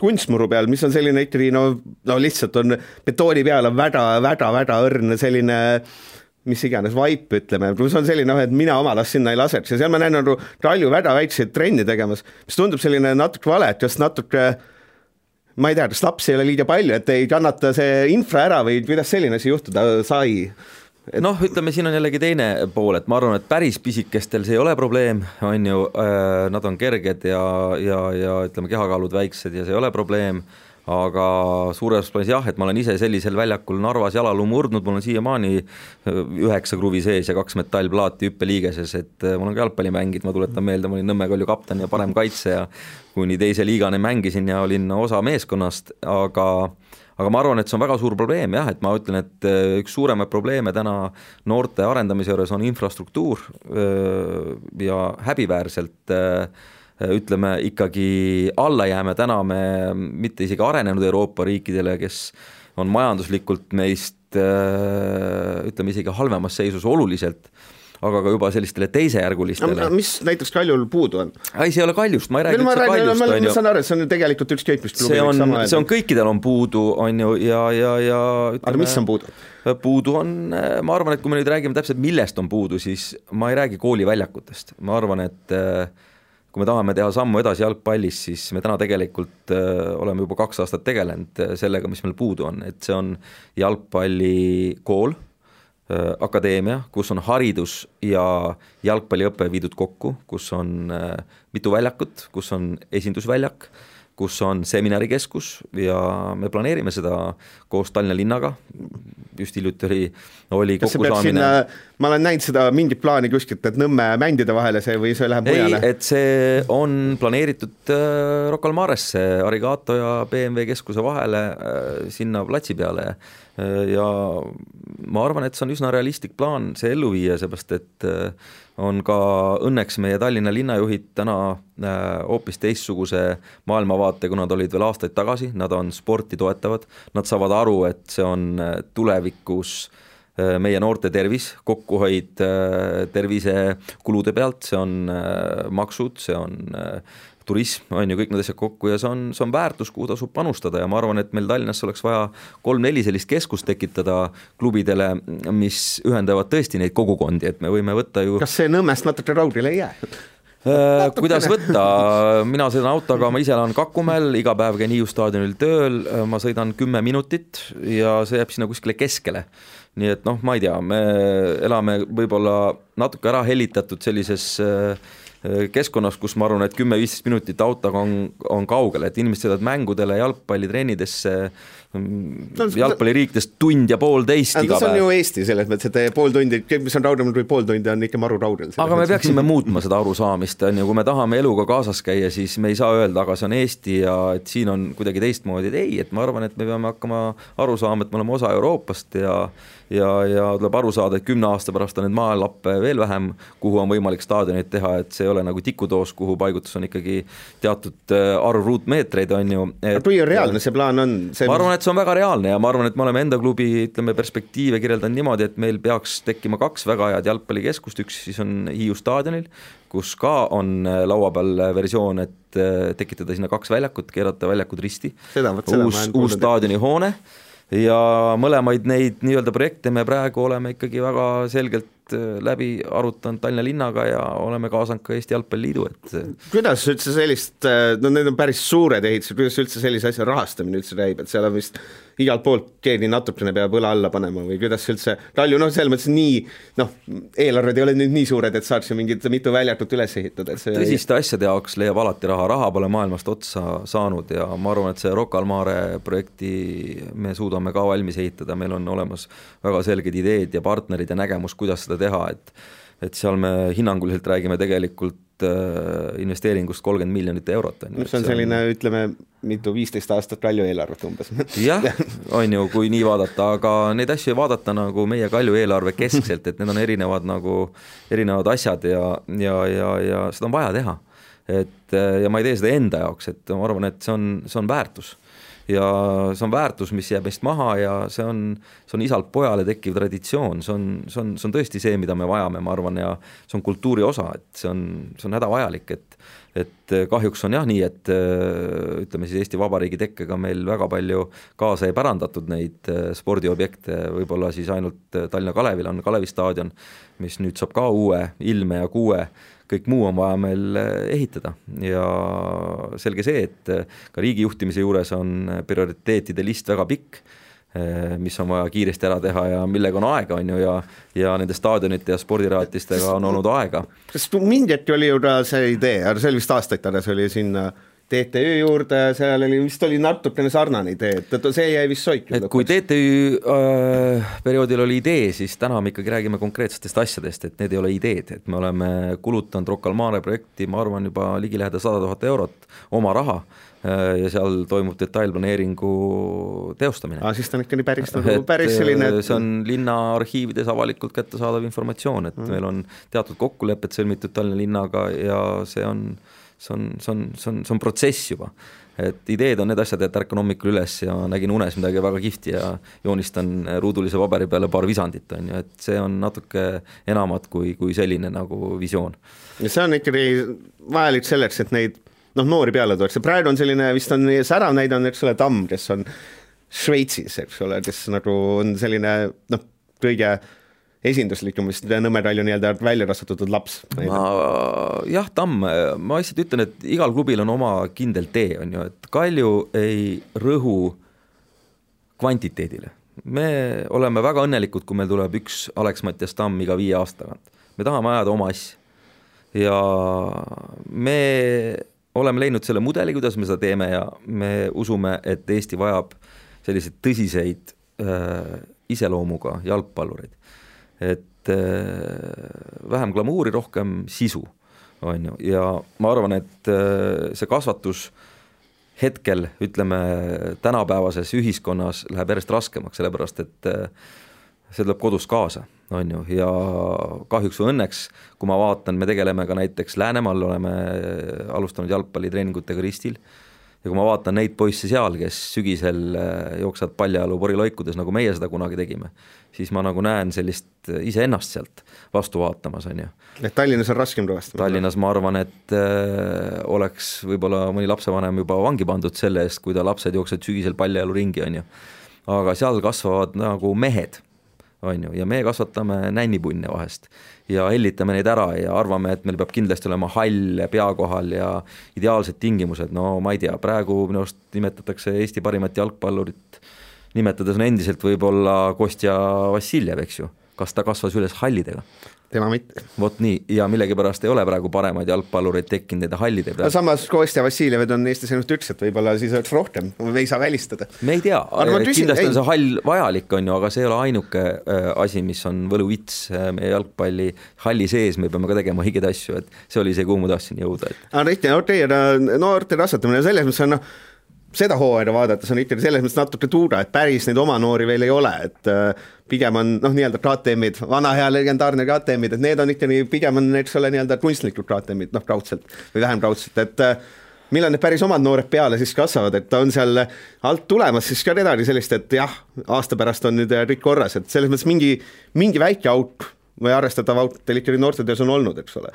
kunstmuru peal, mis on selline ikkagi no, no lihtsalt on betooni peal on väga-väga-väga õrn selline mis iganes vaip, ütleme, pluss on selline noh, et mina oma last sinna ei laseks ja seal ma näen nagu Kalju väga väikseid trenni tegemas, mis tundub selline natuke vale, et just natuke äh, ma ei tea, kas lapsi ei ole liiga palju, et ei kannata see infra ära või kuidas selline asi juhtuda sai? et noh, ütleme, siin on jällegi teine pool, et ma arvan, et päris pisikestel see ei ole probleem, on ju äh,, nad on kerged ja, ja, ja ütleme, kehakaalud väiksed ja see ei ole probleem aga suures plaanis jah, et ma olen ise sellisel väljakul Narvas jalaluu murdnud, mul on siiamaani äh, üheksa kruvi sees ja kaks metallplaati hüppeliigeses, et äh, mul on ka jalgpalli mänginud, ma tuletan meelde, ma olin Nõmme Kalju kapten ja parem kaitsja kuni teise liigani mängisin ja olin osa meeskonnast, aga aga ma arvan, et see on väga suur probleem jah, et ma ütlen, et äh, üks suuremaid probleeme täna noorte arendamise juures on infrastruktuur ja häbiväärselt Äh, ütleme ikkagi alla jääme täna me mitte isegi arenenud Euroopa riikidele, kes on majanduslikult meist äh, ütleme isegi halvemas seisus oluliselt aga ka juba sellistele teisejärgulistele mis näiteks Kaljul puudu on? ei, see ei ole Kaljust, ma ei räägi üldse Kaljust, on ju. ma saan aru, et see on ju tegelikult ükskõik mis klubi see on, see on kõikidel on puudu, on ju, ja, ja, ja ütleme, aga mis on puudu? puudu on, ma arvan, et kui me nüüd räägime täpselt, millest on puudu, siis ma ei räägi kooliväljakutest, ma arvan, et äh, kui me tahame teha sammu edasi jalgpallis, siis me täna tegelikult äh, oleme juba kaks aastat tegelenud äh, sellega, mis meil puudu on, et see on jalgpallikool äh,, akadeemia, kus on haridus ja jalgpalliõpe viidud kokku, kus on mitu väljakut, kus on esindusväljak kus on seminarikeskus ja me planeerime seda koos Tallinna linnaga, just hiljuti oli, oli kokkusaamine. ma olen näinud seda mingit plaani kuskilt, et Nõmme mändide vahele see või see läheb mujale? et see on planeeritud äh, Rocca al Maresse, Arigato ja BMW keskuse vahele äh, sinna platsi peale äh, ja ma arvan, et see on üsna realistlik plaan see ellu viia, seepärast et äh, on ka õnneks meie Tallinna linnajuhid täna äh, hoopis teistsuguse maailmavaate, kui nad olid veel aastaid tagasi, nad on sporti toetavad, nad saavad aru, et see on äh, tulevikus äh, meie noorte tervis, kokkuhoid tervisekulude pealt, see on maksud, see on turism, on ju, kõik need asjad kokku ja see on, see on väärtus, kuhu tasub panustada ja ma arvan, et meil Tallinnas oleks vaja kolm-neli sellist keskust tekitada klubidele, mis ühendavad tõesti neid kogukondi, et me võime võtta ju kas see Nõmmest natuke raudile ei jää? Äh, kuidas võtta, mina sõidan autoga, ma ise elan Kakumäel, iga päev käin Hiiu staadionil tööl, ma sõidan kümme minutit ja see jääb sinna kuskile keskele. nii et noh, ma ei tea, me elame võib-olla natuke ära hellitatud sellises äh, keskkonnas, kus ma arvan, et kümme-viisteist minutit autoga on, on kaugel, et inimesed sõidavad mängudele, jalgpallitrennidesse, jalgpalliriikidest tund ja poolteist iga päev. see on ju Eesti selles mõttes, et pool tundi, mis on raudne või pool tundi, on ikka maru raudel. aga me peaksime muutma seda arusaamist, on ju, kui me tahame eluga kaasas käia, siis me ei saa öelda, aga see on Eesti ja et siin on kuidagi teistmoodi, et ei, et ma arvan, et me peame hakkama aru saama, et me oleme osa Euroopast ja ja, ja tuleb aru saada, et kümne aasta pärast on neid maalappe veel vähem, kuhu on võimalik staadionit teha, et see ei ole nagu tikutoos, kuhu paigutus on ikkagi teatud äh, arv ruutmeetreid, on ju. kui reaalne see plaan on? ma arvan, et see on väga reaalne ja ma arvan, et me oleme enda klubi, ütleme, perspektiive kirjeldanud niimoodi, et meil peaks tekkima kaks väga head jalgpallikeskust, üks siis on Hiiu staadionil, kus ka on äh, laua peal versioon, et äh, tekitada sinna kaks väljakut, keerata väljakud risti, uus, uus staadionihoone ja mõlemaid neid nii-öelda projekte me praegu oleme ikkagi väga selgelt läbi arutanud Tallinna linnaga ja oleme kaasanud ka Eesti Jalgpalliliidu, et äh, kuidas üldse sellist, äh, no need on päris suured ehitused, kuidas üldse sellise asja rahastamine üldse käib, et seal on vist igalt poolt keegi natukene peab õla alla panema või kuidas üldse, Kalju noh, selles mõttes nii noh, eelarved ei ole nüüd nii suured, et saaks ju mingit mitu väljakut üles ehitada, et see tõsiste asjade jaoks leiab alati raha, raha pole maailmast otsa saanud ja ma arvan, et see Rocca al Mare projekti me suudame ka valmis ehitada, meil on olemas väga selged ideed ja partnerid ja nägemus, kuidas seda teha, et et seal me hinnanguliselt räägime tegelikult äh, investeeringust kolmkümmend miljonit eurot. see on selline, ütleme, mitu, viisteist aastat Kalju eelarvet umbes. jah, on ju, kui nii vaadata, aga neid asju ei vaadata nagu meie Kalju eelarve keskselt, et need on erinevad nagu, erinevad asjad ja, ja, ja, ja seda on vaja teha. et ja ma ei tee seda enda jaoks, et ma arvan, et see on, see on väärtus ja see on väärtus, mis jääb meist maha ja see on, see on isalt pojale tekkiv traditsioon, see on, see on, see on tõesti see, mida me vajame, ma arvan, ja see on kultuuri osa, et see on, see on hädavajalik, et et kahjuks on jah nii, et ütleme siis Eesti Vabariigi tekkega meil väga palju kaasa ei pärandatud neid spordiobjekte, võib-olla siis ainult Tallinna Kalevil on Kalevi staadion, mis nüüd saab ka uue ilme ja kuue kõik muu on vaja meil eh, ehitada ja selge see, et eh, ka riigi juhtimise juures on eh, prioriteetide list väga pikk, mis on vaja kiiresti ära teha ja millega on aega, on ju, ja ja nende staadionite ja spordirajatistega on olnud aega. kas mingi hetk oli ju see idee, see oli vist aastaid tagasi, oli sinna äh, TTÜ juurde, seal oli, vist oli natukene sarnane idee, et see jäi vist soiku. et kui TTÜ äh, perioodil oli idee, siis täna me ikkagi räägime konkreetsetest asjadest, et need ei ole ideed, et me oleme kulutanud Rocca al Mare projekti, ma arvan, juba ligilähedal sada tuhat eurot oma raha äh, ja seal toimub detailplaneeringu teostamine. aa, siis ta on ikka nii päris nagu päris selline et... see on linna arhiivides avalikult kättesaadav informatsioon, et mm. meil on teatud kokkulepped sõlmitud Tallinna linnaga ja see on äh, see on, see on, see on, see on protsess juba. et ideed on need asjad, et ärkan hommikul üles ja nägin unes midagi väga kihvti ja joonistan ruudulise paberi peale paar visandit, on ju, et see on natuke enamat kui, kui selline nagu visioon. ja see on ikkagi vajalik selleks, et neid noh, noori peale tuuakse, praegu on selline, vist on särav näide on, eks ole, Tamm, kes on Šveitsis, eks ole, kes nagu on selline noh, kõige esinduslikum vist Nõmme Ralli nii-öelda välja kasvatatud laps. ma jah, Tamm, ma lihtsalt ütlen, et igal klubil on oma kindel tee, on ju, et Kalju ei rõhu kvantiteedile. me oleme väga õnnelikud, kui meil tuleb üks Alex-Mattias Tamm iga viie aasta tagant. me tahame ajada oma asja. ja me oleme leidnud selle mudeli, kuidas me seda teeme ja me usume, et Eesti vajab selliseid tõsiseid äh, iseloomuga jalgpallureid et äh, vähem glamuuri, rohkem sisu, on ju, ja ma arvan, et äh, see kasvatus hetkel, ütleme, tänapäevases ühiskonnas läheb järjest raskemaks, sellepärast et äh, see tuleb kodust kaasa, on ju, ja kahjuks või õnneks, kui ma vaatan, me tegeleme ka näiteks Läänemaal, oleme alustanud jalgpallitreeningutega ristil ja kui ma vaatan neid poisse seal, kes sügisel äh, jooksevad paljajalu poriloikudes, nagu meie seda kunagi tegime, siis ma nagu näen sellist äh, iseennast sealt vastu vaatamas, on ju. et Tallinnas on raskem tõestada? Tallinnas ma arvan, et äh, oleks võib-olla mõni lapsevanem juba vangi pandud selle eest, kui ta lapsed jooksevad sügisel paljajalu ringi, on ju. aga seal kasvavad nagu mehed on ju, ja me kasvatame nännipunne vahest ja hellitame neid ära ja arvame, et meil peab kindlasti olema hall pea kohal ja ideaalsed tingimused, no ma ei tea, praegu minu arust nimetatakse Eesti parimat jalgpallurit, nimetades on endiselt võib-olla Kostja Vassiljev, eks ju, kas ta kasvas üles hallidega? Tema mitte. vot nii, ja millegipärast ei ole praegu paremaid jalgpallureid tekkinud nende hallide peal. no samas Kostja Vassiljevid on Eestis ainult üks, et võib-olla siis oleks rohkem, ei saa välistada. me ei tea, kindlasti ei. on see hall vajalik, on ju, aga see ei ole ainuke äh, asi, mis on võluvits äh, meie jalgpalli halli sees, me peame ka tegema õigeid asju, et see oli see, kuhu ma tahtsin jõuda, et. aga Riti, no teie noorte kasvatamine selles mõttes on noh, seda hooaega vaadates on ikkagi selles mõttes natuke tuura, et päris neid oma noori veel ei ole, et äh, pigem on noh, nii-öelda KTM-id, vana hea legendaarne KTM-id, et need on ikkagi, pigem on, eks ole, nii-öelda kunstlikud KTM-id, noh, raudselt või vähem raudselt, et äh, millal need päris omad noored peale siis kasvavad, et on seal alt tulemas siis ka kedagi sellist, et jah, aasta pärast on nüüd kõik korras, et selles mõttes mingi, mingi väike auk või arvestatav auk teil ikkagi noortetöös on olnud, eks ole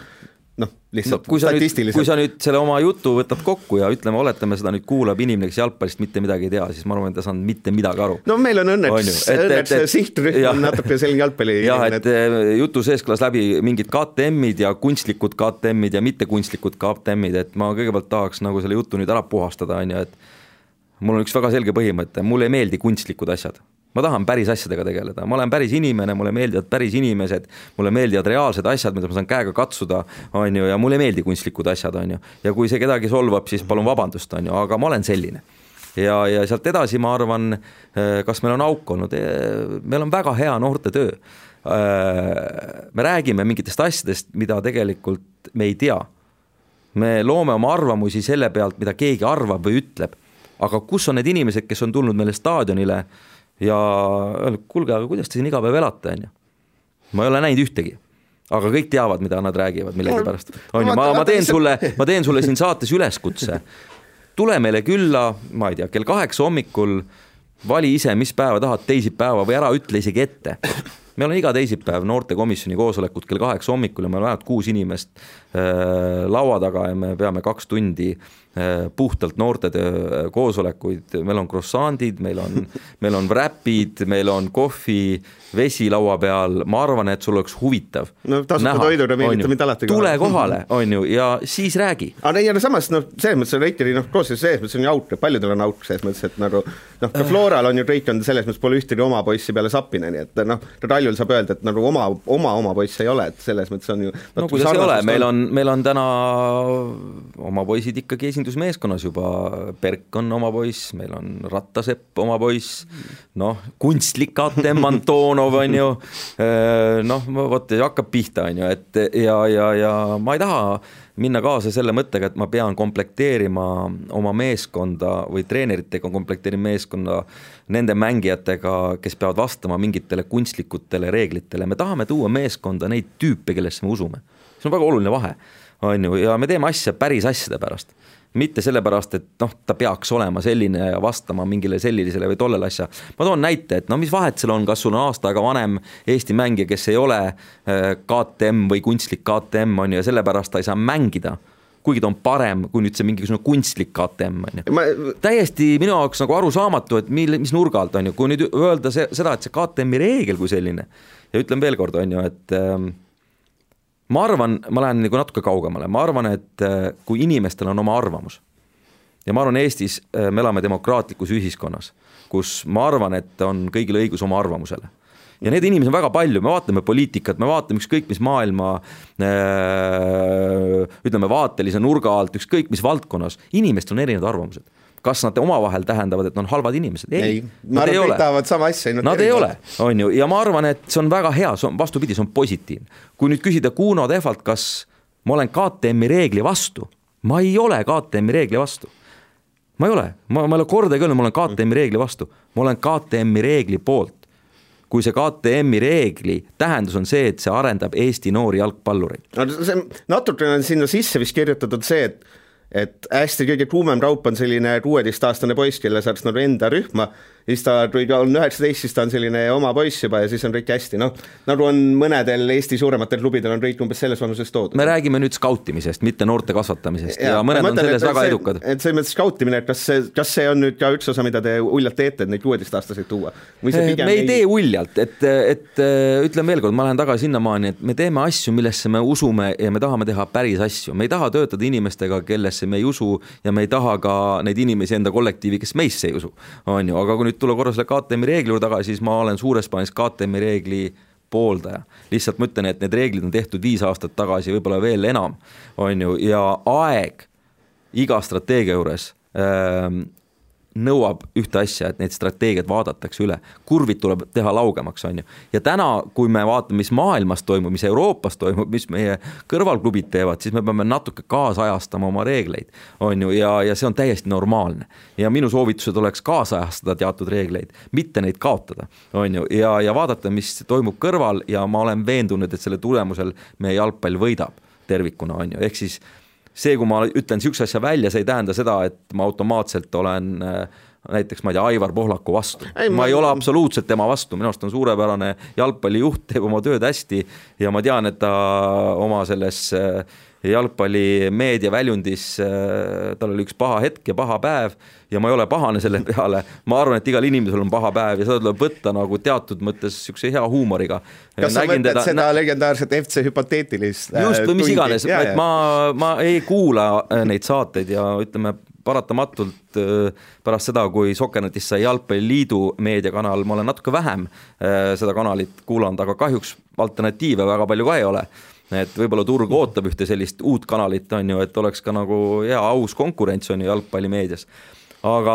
noh, lihtsalt no, kui statistiliselt. kui sa nüüd selle oma jutu võtad kokku ja ütleme, oletame, seda nüüd kuulab inimene, kes jalgpallist mitte midagi ei tea, siis ma arvan, et ta ei saanud mitte midagi aru. no meil on õnneks, õnneks sihtrühm on natuke selline jalgpalli jah, et eh, jutu sees kõlas läbi mingid KTM-id ja kunstlikud KTM-id ja mittekunstlikud KTM-id, et ma kõigepealt tahaks nagu selle jutu nüüd ära puhastada, on ju, et mul on üks väga selge põhimõte, mulle ei meeldi kunstlikud asjad ma tahan päris asjadega tegeleda, ma olen päris inimene, mulle meeldivad päris inimesed, mulle meeldivad reaalsed asjad, mida ma saan käega katsuda, on ju, ja mulle ei meeldi kunstlikud asjad, on ju. ja kui see kedagi solvab, siis palun vabandust, on ju, aga ma olen selline. ja, ja sealt edasi ma arvan, eh, kas meil on auk olnud, eh, meil on väga hea noortetöö. Eh, me räägime mingitest asjadest, mida tegelikult me ei tea. me loome oma arvamusi selle pealt, mida keegi arvab või ütleb. aga kus on need inimesed, kes on tulnud meile staadionile ja öelnud, kuulge, aga kuidas te siin iga päev elate, on ju. ma ei ole näinud ühtegi aga kõik teavad, mida nad räägivad millegipärast. on ju, ma, ma teen sulle, ma teen sulle siin saates üleskutse. tule meile külla, ma ei tea, kell kaheksa hommikul, vali ise, mis päeva tahad, teisipäeva või ära ütle isegi ette. meil on iga teisipäev noortekomisjoni koosolekud kell kaheksa hommikul ja meil on vähemalt kuus inimest äh, laua taga ja me peame kaks tundi äh, puhtalt noortetöö äh, koosolekuid, meil on croissant'id, meil on, meil on wrap'id, meil on kohvi, vesi laua peal, ma arvan, et sul oleks huvitav. no tasuta toidule meelitab mind alati tule kohale, on ju, ja siis räägi. aga ei, aga samas noh, selles mõttes on Reiteri noh, koosseis selles mõttes on ju auk, paljudel on auk selles mõttes, et nagu noh, ka Floral on ju, Reit on selles mõttes pole ühtegi oma poissi peale Sapineni, et noh, Raljul saab öelda, et nagu oma, oma, oma poisse ei ole, et selles mõttes on ju no kuidas ei ole, meil on, meil on täna oma poisid ikkagi esindatud esindusmeeskonnas juba, Berk on oma poiss, meil on Rattasepp oma poiss, noh, kunstlik ATM Antonov on ju, noh, vot hakkab pihta, on ju, et ja, ja, ja ma ei taha minna kaasa selle mõttega, et ma pean komplekteerima oma meeskonda või treeneritega komplekteerima meeskonda nende mängijatega, kes peavad vastama mingitele kunstlikutele reeglitele, me tahame tuua meeskonda neid tüüpe, kellesse me usume. see on väga oluline vahe, on ju, ja me teeme asja päris asjade pärast mitte sellepärast, et noh, ta peaks olema selline ja vastama mingile sellisele või tollele asja. ma toon näite, et no mis vahet seal on, kas sul on aasta aega vanem Eesti mängija, kes ei ole äh, KTM või kunstlik KTM on ju, ja sellepärast ta ei saa mängida kuigi ta on parem kui nüüd see mingisugune kunstlik KTM on ju täiesti minu jaoks nagu arusaamatu, et mil, mis nurga alt on ju, kui nüüd öelda see, seda, et see KTM-i reegel kui selline ja ütlen veel kord, on ju, et ähm, ma arvan, ma lähen nagu natuke kaugemale, ma arvan, et äh, kui inimestel on oma arvamus ja ma arvan, Eestis äh, me elame demokraatlikus ühiskonnas, kus ma arvan, et on kõigil õigus oma arvamusele. Ja neid inimesi on väga palju, me vaatame poliitikat, me vaatame ükskõik mis maailma äh, ütleme, vaatelise nurga alt, ükskõik mis valdkonnas, inimestel on erinevad arvamused kas nad omavahel tähendavad, et nad on halvad inimesed? ei, et kõik tahavad sama asja. Nad ei ole, on ju, ja ma arvan, et see on väga hea, see on vastupidi, see on positiivne. kui nüüd küsida Kuno Tehvalt, kas ma olen KTM-i reegli vastu, ma ei ole KTM-i reegli vastu. ma ei ole, ma, ma ei ole kordagi öelnud, ma olen KTM-i reegli vastu, ma olen KTM-i reegli poolt kui see KTM-i reegli tähendus on see, et see arendab Eesti noori jalgpallureid. no see natukene on sinna sisse vist kirjutatud see, et et hästi kõige kuumem raup on selline kuueteistaastane poiss, kelle saaks nagu enda rühma siis ta, kui ta on üheksateist, siis ta on selline oma poiss juba ja siis on kõik hästi, noh, nagu on mõnedel Eesti suurematel klubidel on kõik umbes selles vanuses toodud. me räägime nüüd skautimisest, mitte noorte kasvatamisest ja, ja mõned mõtlen, on selles väga see, edukad. et selles mõttes skautimine, et kas see, kas see on nüüd ka üks osa, mida te uljalt teete, et neid kuueteistaastaseid tuua? me ei, ei tee uljalt, et, et ütlen veel kord, ma lähen tagasi sinnamaani, et me teeme asju, millesse me usume ja me tahame teha päris asju, me ei taha töötada inimestega, kellesse me ei usu ja me ei taha ka neid inimesi enda kollektiivi, kes meisse ei usu, on ju, aga kui nüüd nüüd tulla korra selle KTM-i reegli juurde tagasi, siis ma olen suures plaanis KTM-i reegli pooldaja. lihtsalt ma ütlen, et need reeglid on tehtud viis aastat tagasi, võib-olla veel enam, on ju, ja aeg iga strateegia juures ähm, nõuab ühte asja, et neid strateegiaid vaadatakse üle, kurvid tuleb teha laugemaks, on ju. ja täna, kui me vaatame, mis maailmas toimub, mis Euroopas toimub, mis meie kõrvalklubid teevad, siis me peame natuke kaasajastama oma reegleid, on ju, ja, ja see on täiesti normaalne. ja minu soovitused oleks kaasajastada teatud reegleid, mitte neid kaotada, on ju, ja, ja vaadata, mis toimub kõrval ja ma olen veendunud, et selle tulemusel meie jalgpall võidab tervikuna, on ju, ehk siis see, kui ma ütlen niisuguse asja välja, see ei tähenda seda, et ma automaatselt olen äh, näiteks ma ei tea, Aivar Pohlaku vastu. ma, ma ei ole absoluutselt tema vastu, minu arust on suurepärane jalgpallijuht, teeb oma tööd hästi ja ma tean, et ta oma selles äh, jalgpallimeedia väljundis, äh, tal oli üks paha hetk ja paha päev ja ma ei ole pahane selle peale, ma arvan, et igal inimesel on paha päev ja seda tuleb võtta nagu teatud mõttes niisuguse hea huumoriga. kas sa mõtled teda, seda legendaarset FC hüpoteetilist äh, just, või mis iganes, et ma, ma ei kuula äh, neid saateid ja ütleme, paratamatult pärast seda, kui Sokkernetist sai Jalgpalliliidu meediakanal, ma olen natuke vähem seda kanalit kuulanud, aga kahjuks alternatiive väga palju ka ei ole et võib-olla turg ootab ühte sellist uut kanalit, on ju, et oleks ka nagu hea aus konkurents on ju jalgpallimeedias. Aga,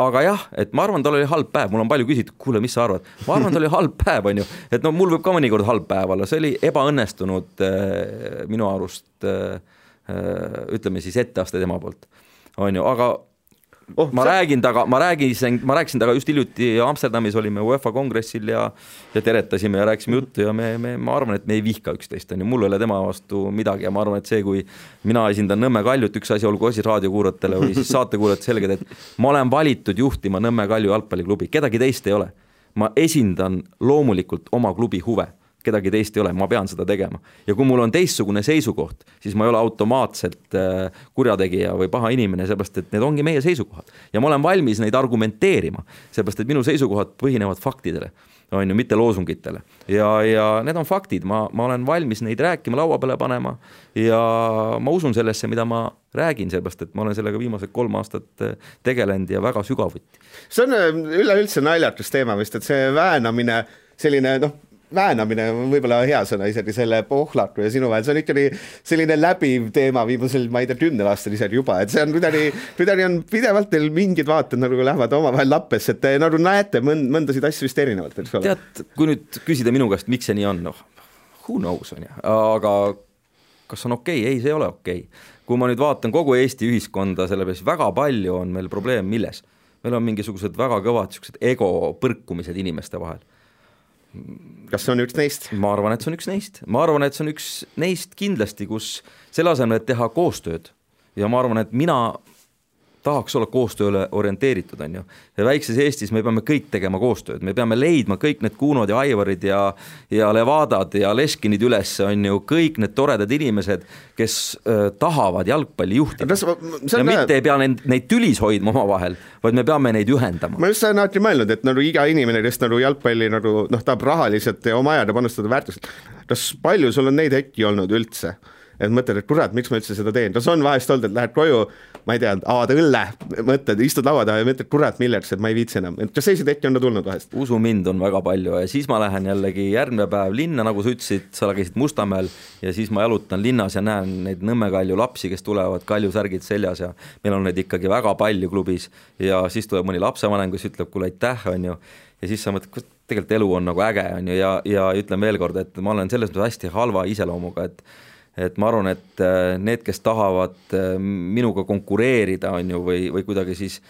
aga jah, et ma arvan, tal oli halb päev, mul on palju küsitud, kuule, mis sa arvad, ma arvan, tal oli halb päev, on ju, et no mul võib ka mõnikord halb päev olla, see oli ebaõnnestunud äh, minu arust äh, äh ütleme siis etteaste tema poolt, on ju, aga oh, ma see... räägin temaga, ma räägin, ma rääkisin temaga just hiljuti Amsterdamis olime UEFA kongressil ja ja teretasime ja rääkisime juttu ja me, me, ma arvan, et me ei vihka üksteist, on ju, mul ei ole tema vastu midagi ja ma arvan, et see, kui mina esindan Nõmme Kaljut, üks asi olgu asi raadiokuulajatele või siis saatekuulajatele selged, et ma olen valitud juhtima Nõmme Kalju jalgpalliklubi, kedagi teist ei ole. ma esindan loomulikult oma klubi huve kedagi teist ei ole, ma pean seda tegema. ja kui mul on teistsugune seisukoht, siis ma ei ole automaatselt äh, kurjategija või paha inimene, seepärast et need ongi meie seisukohad. ja ma olen valmis neid argumenteerima, seepärast et minu seisukohad põhinevad faktidele, on ju, mitte loosungitele. ja, ja need on faktid, ma, ma olen valmis neid rääkima, laua peale panema ja ma usun sellesse, mida ma räägin, seepärast et ma olen sellega viimased kolm aastat äh, tegelenud ja väga sügavuti. see on äh, üleüldse naljakas teema vist, et see väänamine, selline noh, väänamine on võib-olla hea sõna isegi selle Pohlaku ja sinu vahel, see on ikkagi selline läbiv teema viimasel, ma ei tea, kümnel aastal isegi juba, et see on kuidagi, kuidagi on pidevalt teil mingid vaated nagu lähevad omavahel lappesse, et te nagu näete mõnd-, mõndasid asju vist erinevalt, eks ole. tead, kui nüüd küsida minu käest, miks see nii on, noh, who knows, on ju, aga kas on okei okay?, ei, see ei ole okei okay. kui ma nüüd vaatan kogu Eesti ühiskonda, sellepärast väga palju on meil probleem milles? meil on mingisugused väga kõvad niisugused ego põrkumised inimeste vahel kas see on üks neist? ma arvan, et see on üks neist, ma arvan, et see on üks neist kindlasti, kus selle asemel, et teha koostööd ja ma arvan, et mina tahaks olla koostööle orienteeritud, on ju. ja väikses Eestis me peame kõik tegema koostööd, me peame leidma kõik need Kunod ja Aivarid ja ja Levadad ja Leškinid üles, on ju, kõik need toredad inimesed, kes äh, tahavad jalgpalli juhtida. ja mitte ei pea neid, neid tülis hoidma omavahel, vaid me peame neid ühendama. ma just olen alati mõelnud, et nagu iga inimene, kes nagu jalgpalli nagu noh, tahab rahaliselt ja oma ajaga panustada väärtuselt, kas palju sul on neid hetki olnud üldse? Et mõtled, et kurat, miks ma üldse seda teen, kas on vahest olnud, et lähed koju, ma ei tea, avad õlle, mõtled, istud laua taha ja mõtled, kurat, milleks, et ma ei viitsi enam, et kas selliseid hetki on ka tulnud vahest? usu mind, on väga palju ja siis ma lähen jällegi järgmine päev linna, nagu sa ütlesid, sa käisid Mustamäel ja siis ma jalutan linnas ja näen neid Nõmme Kalju lapsi, kes tulevad Kalju särgid seljas ja meil on neid ikkagi väga palju klubis. Ja siis tuleb mõni lapsevanem, kes ütleb, kuule aitäh, on ju, ja siis sa mõtled, tegelikult elu on nagu äge, on ju, ja, ja ütlen veel kord, et ma olen selles mõttes hästi halva iseloomuga, et et ma arvan, et äh, need, kes tahavad äh, minuga konkureerida, on ju, või, või kuidagi siis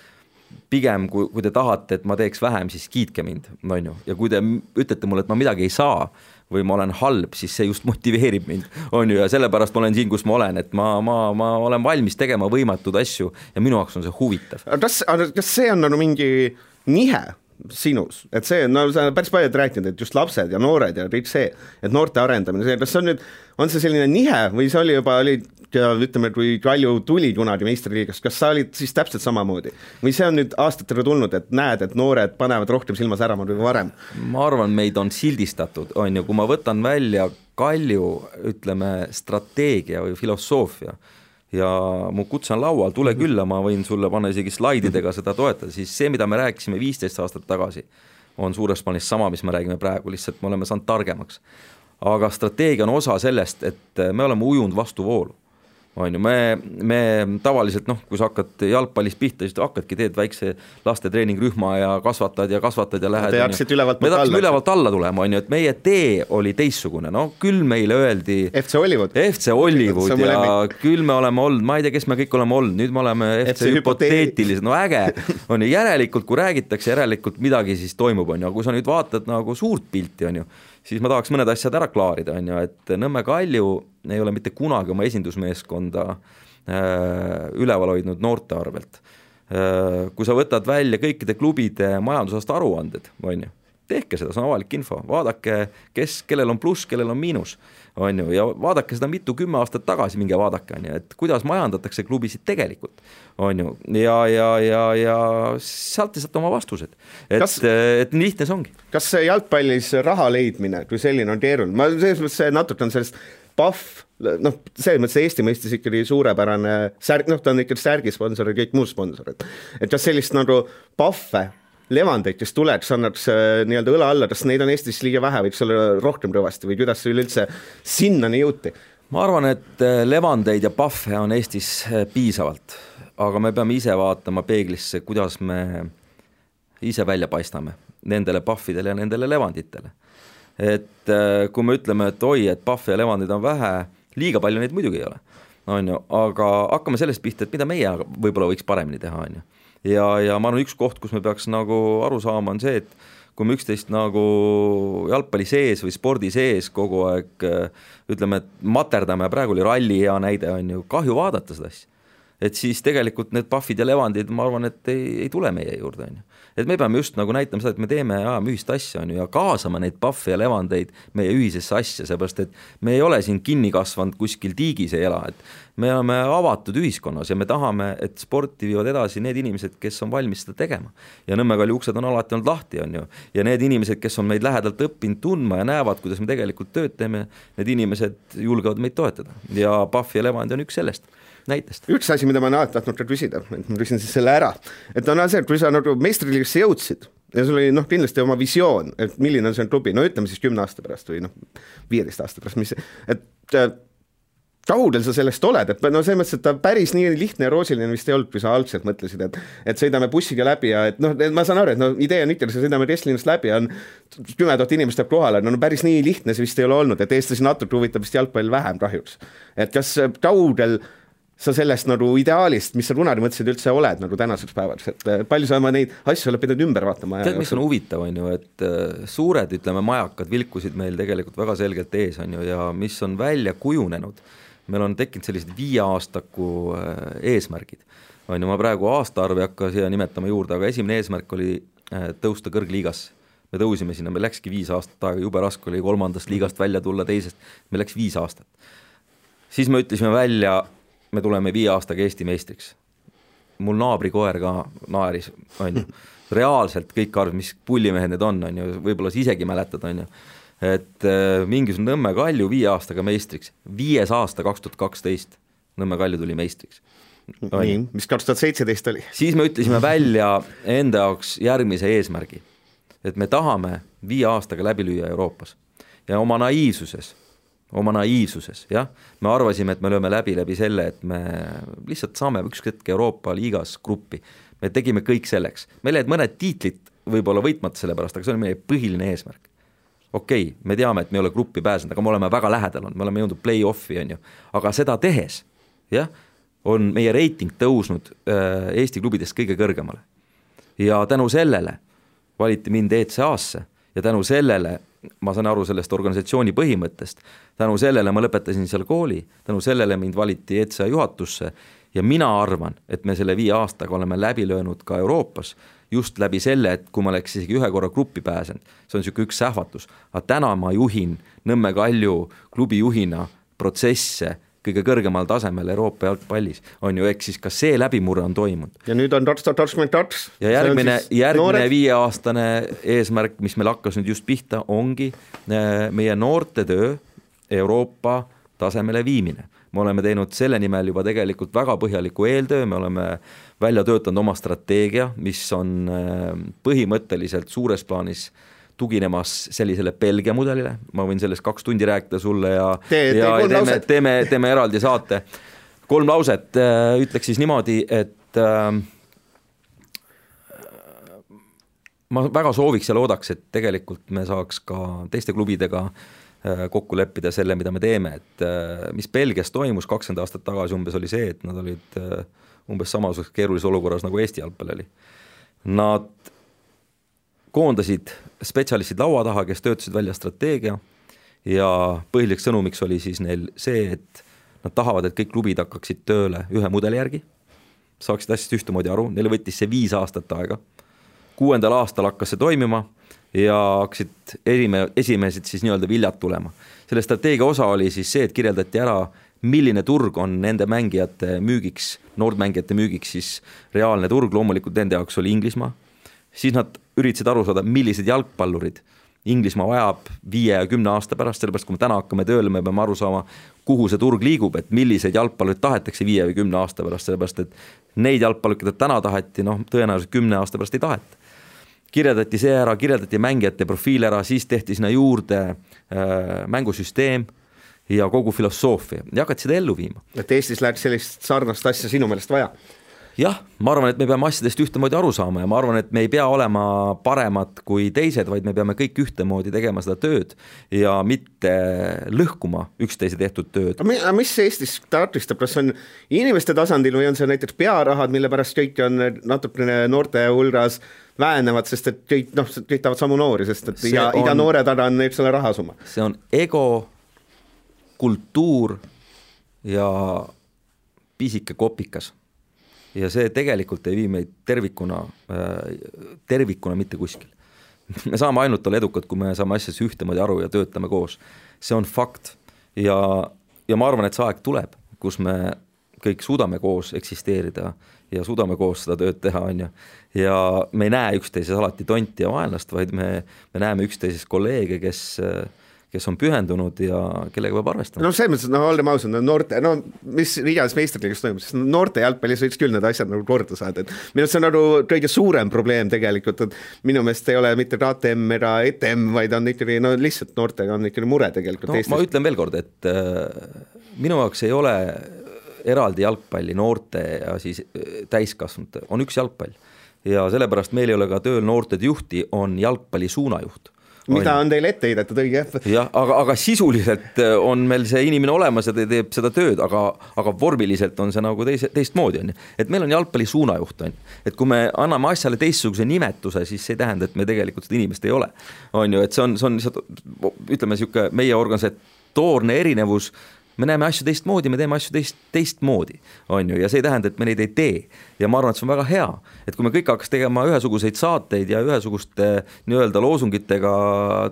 pigem, kui, kui te tahate, et ma teeks vähem, siis kiitke mind, on ju, ja kui te ütlete mulle, et ma midagi ei saa või ma olen halb, siis see just motiveerib mind, on ju, ja sellepärast ma olen siin, kus ma olen, et ma, ma, ma olen valmis tegema võimatuid asju ja minu jaoks on see huvitav. kas, kas see on nagu mingi nihe sinus, et see, no sa oled päris palju rääkinud, et just lapsed ja noored ja kõik see, et noorte arendamine, see, kas see on nüüd, on see selline nihe või see oli juba, oli ütleme, kui Kalju tuli kunagi meistriliigast, kas sa olid siis täpselt samamoodi? Või see on nüüd aastatega tulnud, et näed, et noored panevad rohkem silma särama kui varem? ma arvan, meid on sildistatud, on ju, kui ma võtan välja Kalju, ütleme, strateegia või filosoofia ja mu kutse on laual, tule külla, ma võin sulle panna isegi slaididega seda toetada, siis see, mida me rääkisime viisteist aastat tagasi, on suures plaanis sama, mis me räägime praegu, lihtsalt me oleme saanud targemaks. aga strateegia on osa sellest, et me oleme ujunud vastu voolu on ju, me, me tavaliselt noh, kui sa hakkad jalgpallist pihta, siis hakkadki, teed väikse laste treeningrühma ja kasvatad ja kasvatad ja lähed. Te hakkasite ülevalt alla. me tahtsime ülevalt alla tulema, on ju, et meie tee oli teistsugune, no küll meile öeldi. FC Hollywood. FC Hollywood ja lemmik. küll me oleme olnud, ma ei tea, kes me kõik oleme olnud, nüüd me oleme FC hüpoteetilised, no äge. on ju, järelikult kui räägitakse, järelikult midagi siis toimub, on ju, aga kui sa nüüd vaatad nagu suurt pilti, on ju siis ma tahaks mõned asjad ära klaarida, on ju, et Nõmme Kalju ei ole mitte kunagi oma esindusmeeskonda äh, üleval hoidnud noorte arvelt. Äh, kui sa võtad välja kõikide klubide majandusaasta aruanded, on ju, tehke seda, see on avalik info, vaadake, kes, kellel on pluss, kellel on miinus on ju, ja vaadake seda mitu, kümme aastat tagasi, minge vaadake, on ju, et kuidas majandatakse klubisid tegelikult, on ju, ja, ja, ja, ja sealt te saate oma vastused. et, et nii lihtne see ongi. kas jalgpallis raha leidmine kui selline on keeruline, ma selles mõttes natuke on sellest Pahv, noh, selles mõttes Eesti mõistes ikkagi suurepärane särg, noh, ta on ikkagi särgisponsor ja kõik muud sponsorid. et kas sellist nagu Pahve levandeid, kes tuleks, annaks äh, nii-öelda õla alla, kas neid on Eestis liiga vähe, võiks olla rohkem kõvasti või kuidas üleüldse sinnani jõuti? ma arvan, et äh, levandeid ja pahve on Eestis äh, piisavalt, aga me peame ise vaatama peeglisse, kuidas me ise välja paistame nendele pahvidele ja nendele levanditele. et kui me ütleme, et oi, et pahve ja levandeid on vähe, liiga palju neid muidugi ei ole, on ju, aga hakkame sellest pihta, et mida meie võib-olla võiks paremini teha, on ju ja, ja ma arvan, üks koht, kus me peaks nagu aru saama, on see, et kui me üksteist nagu jalgpalli sees või spordi sees kogu aeg ütleme, et materdame, praegu oli ralli hea näide, on ju, kahju vaadata seda asja. Et siis tegelikult need Pahvid ja Levandid, ma arvan, et ei, ei tule meie juurde, on ju et me peame just nagu näitama seda, et me teeme, ajame ühist asja, on ju, ja kaasama neid Pahve ja Levandeid meie ühisesse asja, seepärast et me ei ole siin kinni kasvanud kuskil tiigis ei ela, et me oleme avatud ühiskonnas ja me tahame, et sporti viivad edasi need inimesed, kes on valmis seda tegema. ja Nõmme kalli uksed on alati olnud lahti, on ju, ja need inimesed, kes on meid lähedalt õppinud tundma ja näevad, kuidas me tegelikult tööd teeme, need inimesed julgevad meid toetada. Ja Pahv ja Levandi on üks sellest näitest. üks asi, mida ma olen alati tahtnud ka küsida, et ma küsin siis selle ära, et on see, et kui sa nagu meistriliigasse jõudsid ja sul oli noh, kindlasti oma visioon, et milline on see klubi, no ütleme siis kümne aasta pärast või noh, viieteist aasta pärast, mis, et äh, kaugel sa sellest oled, et no selles mõttes, et ta päris nii lihtne ja roosiline vist ei olnud, kui sa algselt mõtlesid, et et sõidame bussiga läbi ja et noh, ma saan aru, et no idee on ikka, sõidame Restlinast läbi, on kümme tuhat inimest tuleb kohale, no, no päris nii lihtne see vist ei ole olnud, et eestlasi natuke huvitab vist jalgpall vähem kahjuks. et kas kaugel äh, sa sellest nagu ideaalist, mis sa kunagi mõtlesid, üldse oled nagu tänaseks päevaks, et äh, palju sa oma neid asju oled pidanud ümber vaatama? tead, mis on huvitav, on ju, et äh, suured, ütleme, majakad vilkusid meil tegelikult väga selgelt ees, on ju, ja mis on välja kujunenud, meil on tekkinud sellised viieaastaku äh, eesmärgid. on ju, ma praegu aastaarvu ei hakka siia nimetama juurde, aga esimene eesmärk oli tõusta kõrgliigasse me tõusime sinna, meil läkski viis aastat aega, jube raske oli kolmandast liigast välja tulla, teisest, meil läks viis aastat. siis me ütlesime välja me tuleme viie aastaga Eesti meistriks. mul naabrikoer ka naeris, on ju, reaalselt kõik arvasid, mis pullimehed need on, on ju, võib-olla sa isegi mäletad, on ju, et äh, mingisugune Nõmme Kalju viie aastaga meistriks, viies aasta, kaks tuhat kaksteist, Nõmme Kalju tuli meistriks. nii, mis kaks tuhat seitseteist oli? siis me ütlesime välja enda jaoks järgmise eesmärgi, et me tahame viie aastaga läbi lüüa Euroopas. Ja oma naiivsuses oma naiivsuses, jah, me arvasime, et me lööme läbi läbi selle, et me lihtsalt saame üks hetk Euroopa liigas gruppi. me tegime kõik selleks, meil jäid mõned tiitlid võib-olla võitmata selle pärast, aga see oli meie põhiline eesmärk. okei okay,, me teame, et me ei ole gruppi pääsenud, aga me oleme väga lähedal olnud, me oleme jõudnud play-off'i, on ju, aga seda tehes, jah, on meie reiting tõusnud äh, Eesti klubidest kõige kõrgemale. ja tänu sellele valiti mind ECA-sse ja tänu sellele ma saan aru sellest organisatsiooni põhimõttest, tänu sellele ma lõpetasin seal kooli, tänu sellele mind valiti ETSA juhatusse ja mina arvan, et me selle viie aastaga oleme läbi löönud ka Euroopas just läbi selle, et kui ma oleks isegi ühe korra gruppi pääsenud, see on niisugune üks sähvatus, aga täna ma juhin Nõmme Kalju klubi juhina protsesse kõige kõrgemal tasemel Euroopa jalgpallis, on ju, ehk siis ka see läbimurre on toimunud. ja nüüd on kaks tuhat kakskümmend kaks. ja järgmine, järgmine viieaastane eesmärk, mis meil hakkas nüüd just pihta, ongi äh, meie noorte töö Euroopa tasemele viimine. me oleme teinud selle nimel juba tegelikult väga põhjaliku eeltöö, me oleme välja töötanud oma strateegia, mis on äh, põhimõtteliselt suures plaanis tuginemas sellisele Belgia mudelile, ma võin sellest kaks tundi rääkida sulle ja Te, ja teeme, teeme, teeme eraldi saate. kolm lauset, äh, ütleks siis niimoodi, et äh, ma väga sooviks ja loodaks, et tegelikult me saaks ka teiste klubidega äh, kokku leppida selle, mida me teeme, et äh, mis Belgias toimus kakskümmend aastat tagasi umbes, oli see, et nad olid umbes samasuguses keerulises olukorras, nagu Eesti jalgpall oli. Nad koondasid spetsialistid laua taha, kes töötasid välja strateegia. Ja põhiliseks sõnumiks oli siis neil see, et nad tahavad, et kõik klubid hakkaksid tööle ühe mudeli järgi, saaksid asjast ühtemoodi aru, neil võttis see viis aastat aega. Kuuendal aastal hakkas see toimima ja hakkasid erime-, esimesed siis nii-öelda viljad tulema. selle strateegia osa oli siis see, et kirjeldati ära, milline turg on nende mängijate müügiks, noortmängijate müügiks siis reaalne turg, loomulikult nende jaoks oli Inglismaa, siis nad üritasid aru saada, millised jalgpallurid Inglismaa vajab viie ja kümne aasta pärast, sellepärast kui me täna hakkame tööle, me peame aru saama, kuhu see turg liigub, et milliseid jalgpallureid tahetakse viie või kümne aasta pärast, sellepärast et neid jalgpallureid, keda täna taheti, noh, tõenäoliselt kümne aasta pärast ei taheta kirjeldati see ära, kirjeldati mängijate profiil ära, siis tehti sinna juurde äh, mängusüsteem ja kogu filosoofia ja hakati seda ellu viima. et Eestis läheks sellist sarnast asja sinu meelest vaja? Jah, ma arvan, et me peame asjadest ühtemoodi aru saama ja ma arvan, et me ei pea olema paremad kui teised, vaid me peame kõik ühtemoodi tegema seda tööd ja mitte lõhkuma üksteise tehtud tööd. aga mis Eestis takistab, kas on inimeste tasandil või on see näiteks pearahad, mille pärast kõik on natukene noorte hulgas vähenevad, sest et kõik noh, kõik tahavad samu noori, sest et see iga on,, iga noore taga on üks selle rahasumma. see on ego, kultuur ja pisike kopikas. Ja see tegelikult ei vii meid tervikuna, äh, tervikuna mitte kuskile. me saame ainult olla edukad, kui me saame asjadest ühtemoodi aru ja töötame koos. see on fakt ja, ja ma arvan, et see aeg tuleb, kus me kõik suudame koos eksisteerida ja suudame koos seda tööd teha, on ju. ja me ei näe üksteises alati tonti ja vaenlast, vaid me, me näeme üksteises kolleege, kes kes on pühendunud ja kellega peab arvestama. noh, selles mõttes, no olgem ausad, no noorte, no mis iganes meistriliigas toimub, siis noorte jalgpallis võiks küll need asjad nagu korda saada, et minu arust see on nagu kõige suurem probleem tegelikult, et minu meelest ei ole mitte KTM ega ETM, vaid on ikkagi no lihtsalt noortega on ikkagi mure tegelikult no, Eestis. ma ütlen veel kord, et äh, minu jaoks ei ole eraldi jalgpalli noorte ja siis äh, täiskasvanute, on üks jalgpall. ja sellepärast meil ei ole ka tööl noortede juhti, on jalgpalli suunajuht mida on teil ette heidetud, õige? jah, aga, aga sisuliselt äh, on meil see inimene olemas ja ta teeb seda tööd, aga, aga vormiliselt on see nagu teise, teistmoodi, on ju. et meil on jalgpalli suunajuht, on ju. et kui me anname asjale teistsuguse nimetuse, siis see ei tähenda, et me tegelikult seda inimest ei ole. on ju, et see on, see on lihtsalt ütleme, niisugune meie organisatoorne erinevus me näeme asju teistmoodi, me teeme asju teist, teistmoodi, on ju, ja see ei tähenda, et me neid ei tee. ja ma arvan, et see on väga hea, et kui me kõik hakkas tegema ühesuguseid saateid ja ühesuguste nii-öelda loosungitega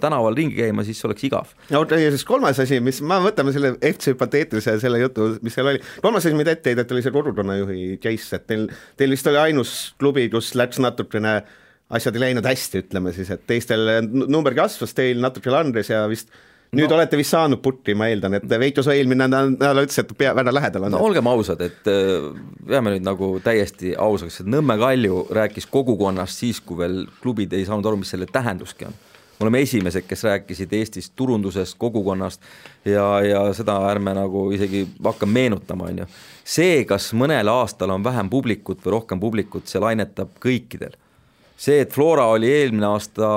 tänaval ringi käima, siis oleks igav. no ja siis kolmas asi, mis, ma võtame selle FC hüpoteetilise selle jutu, mis seal oli, kolmas asi, mida ette heideti, oli see kodukonnajuhi case, et teil, teil vist oli ainus klubi, kus läks natukene asjad ei läinud hästi, ütleme siis, et teistel number kasvas, teil natuke langes ja vist nüüd no. olete vist saanud putti, ma eeldan, et Veiko Soo eelmine nädal ütles, et pea, väga lähedal on. no olgem ausad, et äh, peame nüüd nagu täiesti ausaks, et Nõmme Kalju rääkis kogukonnast siis, kui veel klubid ei saanud aru, mis selle tähenduski on. me oleme esimesed, kes rääkisid Eestist turundusest, kogukonnast ja, ja seda ärme nagu isegi hakka meenutama, on ju. see, kas mõnel aastal on vähem publikut või rohkem publikut, see lainetab kõikidel see, et Flora oli eelmine aasta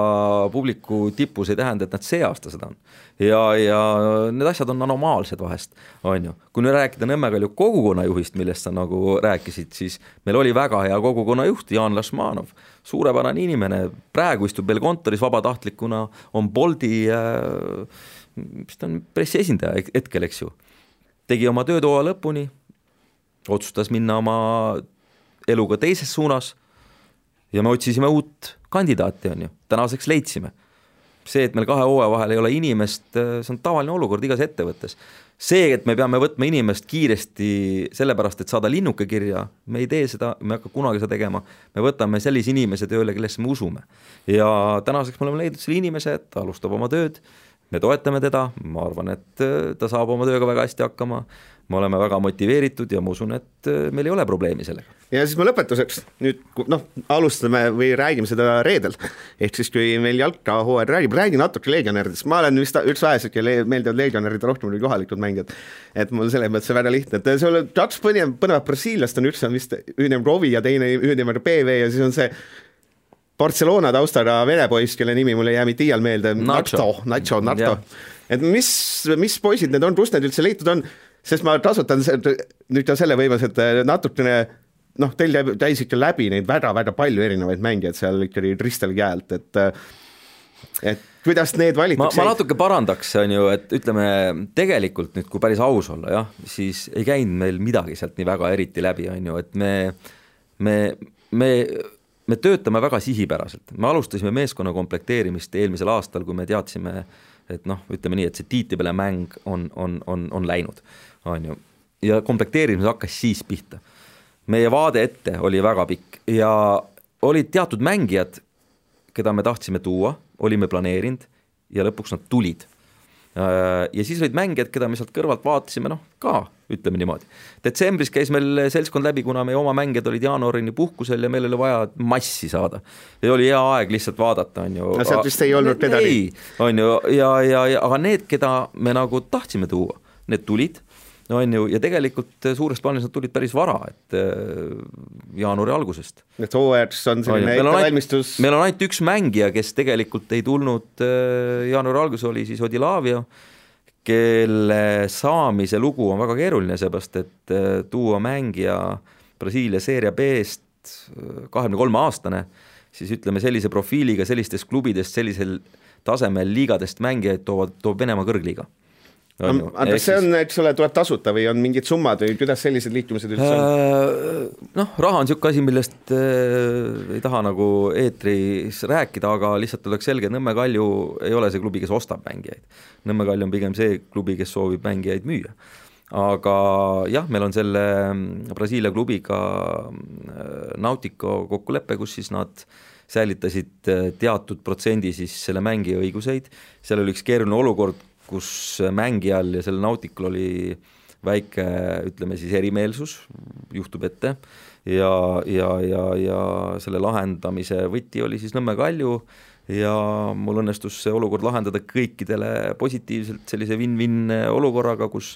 publiku tipus, ei tähenda, et nad see aasta seda on. Ja, ja need asjad on anomaalsed vahest, on ju. kui nüüd rääkida Nõmme Kalju kogukonnajuhist, millest sa nagu rääkisid, siis meil oli väga hea kogukonnajuht, Jaan Lasmanov, suurepärane inimene, praegu istub veel kontoris vabatahtlikuna, on Boldi äh, mis ta on, pressiesindaja hetkel, eks ju. tegi oma tööd hooaja lõpuni, otsustas minna oma eluga teises suunas ja me otsisime uut kandidaati, on ju, tänaseks leidsime. See, et meil kahe hooaja vahel ei ole inimest, see on tavaline olukord igas ettevõttes. see, et me peame võtma inimest kiiresti sellepärast, et saada linnuke kirja, me ei tee seda, me ei hakka kunagi seda tegema, me võtame sellise inimese tööle, kellesse me usume. ja tänaseks me oleme leidnud selle inimese, ta alustab oma tööd, me toetame teda, ma arvan, et ta saab oma tööga väga hästi hakkama, me oleme väga motiveeritud ja ma usun, et meil ei ole probleemi sellega. Ja siis me lõpetuseks nüüd noh, alustame või räägime seda reedel, ehk siis kui meil jalkahooajal räägib, räägi natuke legionäridest, ma olen vist üks väheseid, kellele meeldivad legionärid rohkem kui kohalikud mängijad. et mul selles mõttes väga lihtne, et sul on kaks põnevat, põnevat brasiillast on, üks on vist ühine Rovi ja teine ühine PV ja siis on see Barcelona taustaga vene poiss, kelle nimi mul ei jää mitte iial meelde, Nacho, Nacho, Nacho. et mis, mis poisid need on, kust need üldse leitud on, sest ma kasutan nüüd ka selle võimaluse, et natukene noh, teil käis ikka läbi neid väga-väga palju erinevaid mängijaid seal ikkagi Ristel käelt, et et kuidas need valitakse? ma natuke parandaks, on ju, et ütleme tegelikult nüüd, kui päris aus olla jah, siis ei käinud meil midagi sealt nii väga eriti läbi, on ju, et me, me, me me töötame väga sihipäraselt, me alustasime meeskonna komplekteerimist eelmisel aastal, kui me teadsime, et noh, ütleme nii, et see tiitipere mäng on, on, on, on läinud, on ju, ja komplekteerimine hakkas siis pihta. Meie vaade ette oli väga pikk ja olid teatud mängijad, keda me tahtsime tuua, olime planeerinud ja lõpuks nad tulid. Äh, ja siis olid mängijad, keda me sealt kõrvalt vaatasime, noh ka, ütleme niimoodi. detsembris käis meil seltskond läbi, kuna meie oma mängijad olid jaanuarini puhkusel ja meil oli vaja massi saada. ja oli hea aeg lihtsalt vaadata, on ju. no sealt vist ei olnud kedagi. on ju, ja, ja, ja aga need, keda me nagu tahtsime tuua, need tulid on ju, ja tegelikult eh, suures plaanis nad tulid päris vara, et eh, jaanuari algusest. et hooajaks on selline ettevalmistus. meil on ainult üks mängija, kes tegelikult ei tulnud eh, jaanuari alguses, oli siis Odilavia, kelle saamise lugu on väga keeruline, seepärast et tuua mängija Brasiilia seeria B-st kahekümne kolme aastane, siis ütleme sellise profiiliga sellistest klubidest, sellisel tasemel liigadest mängijaid toovad, toob Venemaa kõrgliiga aga kas see on, eks ole, tuleb tasuta või on mingid summad või kuidas sellised liitumised üldse on? Äh, noh, raha on niisugune asi, millest äh, ei taha nagu eetris rääkida, aga lihtsalt oleks selge, et Nõmme Kalju ei ole see klubi, kes ostab mängijaid. Nõmme Kalju on pigem see klubi, kes soovib mängijaid müüa. aga jah, meil on selle mm, Brasiilia klubiga äh, Nautico kokkulepe, kus siis nad säilitasid äh, teatud protsendi siis selle mängija õiguseid, seal oli üks keeruline olukord, kus mängijal ja sellel Nautikul oli väike, ütleme siis erimeelsus, juhtub ette, ja, ja, ja, ja selle lahendamise võti oli siis Nõmme Kalju ja mul õnnestus see olukord lahendada kõikidele positiivselt sellise win-win olukorraga, kus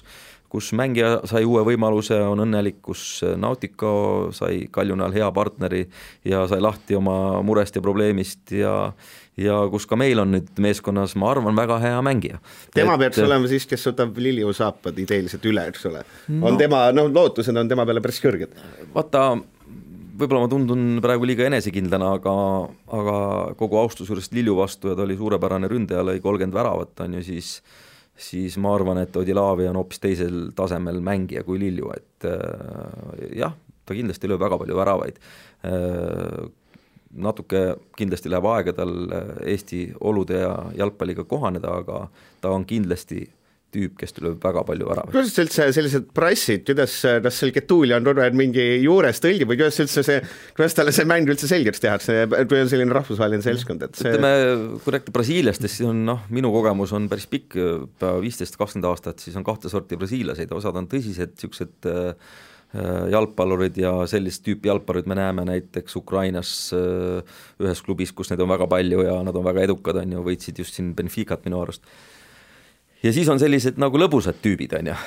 kus mängija sai uue võimaluse, on õnnelik, kus Nautico sai Kaljunal hea partneri ja sai lahti oma murest ja probleemist ja ja kus ka meil on nüüd meeskonnas, ma arvan, väga hea mängija. tema et... peaks olema siis, kes võtab Lilju saapad ideeliselt üle, eks ole no.. on tema, noh, lootused on tema peale päris kõrged. vaata, võib-olla ma tundun praegu liiga enesekindlana, aga, aga kogu austuse juures Lilju vastu ja ta oli suurepärane ründaja, lõi kolmkümmend väravat, on ju, siis siis ma arvan, et Odilavi on hoopis teisel tasemel mängija kui Lilju, et äh, jah, ta kindlasti lööb väga palju väravaid äh, natuke kindlasti läheb aega tal äh, Eesti olude ja jalgpalliga kohaneda, aga ta on kindlasti tüüp, kes tuleb väga palju ära. kuidas üldse sellised prassid, kuidas, kas seal Getulja on aeg mingi juures tõlgib või kuidas üldse see, kuidas talle see mäng üldse selgeks tehakse, kui on selline rahvusvaheline seltskond, et see ütleme, kui rääkida Brasiiliast, siis on noh, minu kogemus on päris pikk, viisteist, kakskümmend aastat, siis on kahte sorti brasiilaseid, osad on tõsised niisugused äh, Äh, jalgpallurid ja sellist tüüpi jalgpallurid me näeme näiteks Ukrainas äh, ühes klubis, kus neid on väga palju ja nad on väga edukad, on ju, võitsid just siin Benficat minu arust. ja siis on sellised nagu lõbusad tüübid, on ju,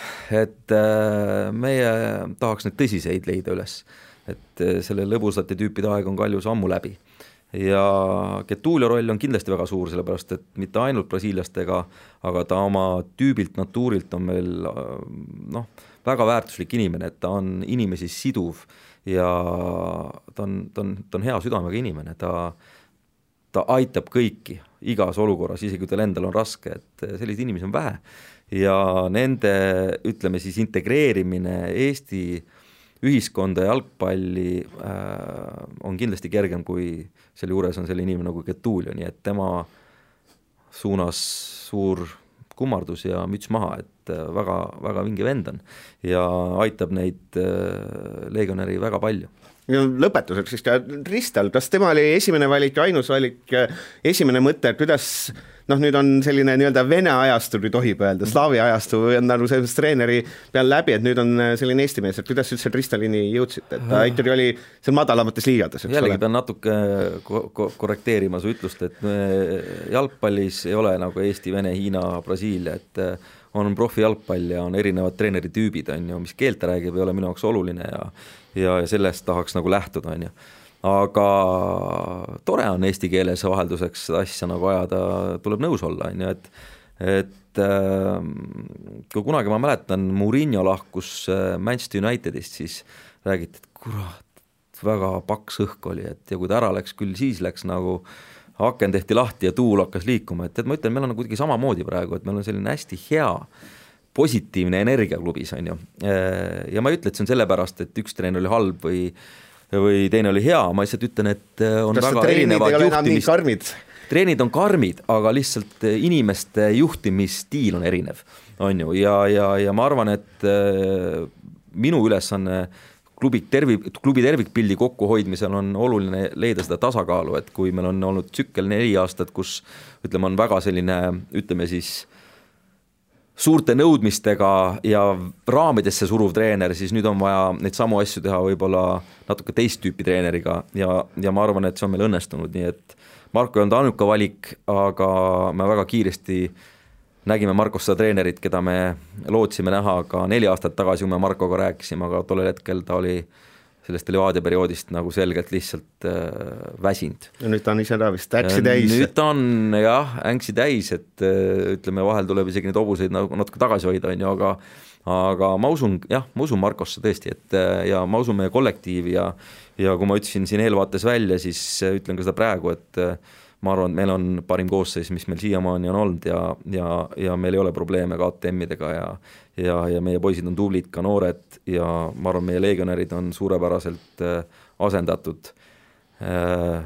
et äh, meie tahaks neid tõsiseid leida üles. et selle lõbusate tüüpide aeg on Kaljus ammu läbi ja Getulio roll on kindlasti väga suur, sellepärast et mitte ainult brasiillastega, aga ta oma tüübilt, natuurilt on meil noh, väga väärtuslik inimene, et ta on inimesi siduv ja ta on, ta on, ta on hea südamega inimene, ta ta aitab kõiki igas olukorras, isegi kui tal endal on raske, et selliseid inimesi on vähe. ja nende, ütleme siis integreerimine Eesti ühiskonda ja jalgpalli äh, on kindlasti kergem, kui selle juures on selline inimene nagu Getulio, nii et tema suunas suur kummardus ja müts maha, et äh, väga, väga vinge vend on. Ja aitab neid äh, legionäri väga palju lõpetuseks siis ka Ristal, kas tema oli esimene valik, ainus valik, esimene mõte, kuidas noh, nüüd on selline nii-öelda vene ajastu, kui tohib öelda, slaavi ajastu on nagu sellest treeneri peal läbi, et nüüd on selline eesti mees, et kuidas üldse Kristalini jõudsite, et ta ikkagi oli seal madalamates liigades, eks jällegi ole. pean natuke ko-, ko-, korrekteerima su ütlust, et jalgpallis ei ole nagu Eesti, Vene, Hiina, Brasiilia, et on profijalgpall ja on erinevad treeneritüübid, on ju, mis keelt ta räägib, ei ole minu jaoks oluline ja ja, ja sellest tahaks nagu lähtuda, on ju. aga tore on eesti keeles vahelduseks seda asja nagu ajada, tuleb nõus olla, on ju, et et äh, kui kunagi ma mäletan, Murillo lahkus äh, Manchester Unitedist, siis räägiti, et kurat, väga paks õhk oli, et ja kui ta ära läks, küll siis läks nagu äh, aken tehti lahti ja tuul hakkas liikuma, et tead, ma ütlen, meil on kuidagi samamoodi praegu, et meil on selline hästi hea positiivne energia klubis, on ju. ja ma ei ütle, et see on sellepärast, et üks treener oli halb või või teine oli hea, ma lihtsalt ütlen, et on Kas väga erinevad juhtimist, treenid on karmid, aga lihtsalt inimeste juhtimisstiil on erinev, on ju, ja, ja, ja ma arvan, et äh, minu ülesanne äh, klubi tervi-, klubi tervikpildi kokkuhoidmisel on oluline leida seda tasakaalu, et kui meil on olnud tsükkel neli aastat, kus ütleme, on väga selline, ütleme siis suurte nõudmistega ja raamidesse suruv treener, siis nüüd on vaja neid samu asju teha võib-olla natuke teist tüüpi treeneriga ja, ja ma arvan, et see on meil õnnestunud, nii et Marko ei olnud ainuke valik, aga me väga kiiresti äh, nägime Markost seda treenerit, keda me lootsime näha ka neli aastat tagasi, kui me Markoga rääkisime, aga tollel hetkel ta oli sellest Levadia perioodist nagu selgelt lihtsalt äh, väsinud. ja nüüd ta on ise ka vist äksi täis. nüüd ta on jah, ängsi täis, et äh, ütleme, vahel tuleb isegi neid hobuseid nagu natuke tagasi hoida, on ju, aga aga ma usun, jah, ma usun Markosse tõesti, et äh, ja ma usun meie kollektiivi ja ja kui ma ütlesin siin eelvaates välja, siis äh, ütlen ka seda praegu, et äh, ma arvan, et meil on parim koosseis, mis meil siiamaani on olnud ja, ja, ja meil ei ole probleeme KTM-idega ja ja, ja meie poisid on tublid, ka noored ja ma arvan, meie legionärid on suurepäraselt äh, asendatud äh,.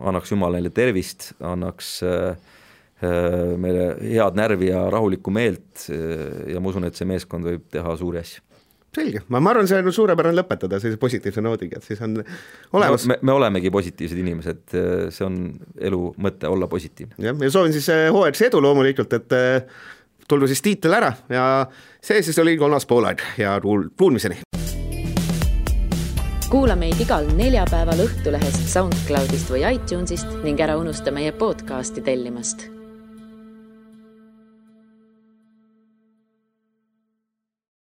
annaks Jumal neile tervist, annaks äh, äh meile head närvi ja rahulikku meelt äh, ja ma usun, et see meeskond võib teha suuri asju selge, ma, ma arvan, see on suurepärane lõpetada sellise positiivse noodiga, et siis on olemas me, me olemegi positiivsed inimesed, see on elu mõte, olla positiivne. jah, ja soovin siis eh, hooajalist edu loomulikult, et eh, tulgu siis tiitel ära ja see siis oli kolmas poolaeg ja kuulmiseni. kuula meid igal neljapäeval Õhtulehest, SoundCloudist või iTunesist ning ära unusta meie podcasti tellimast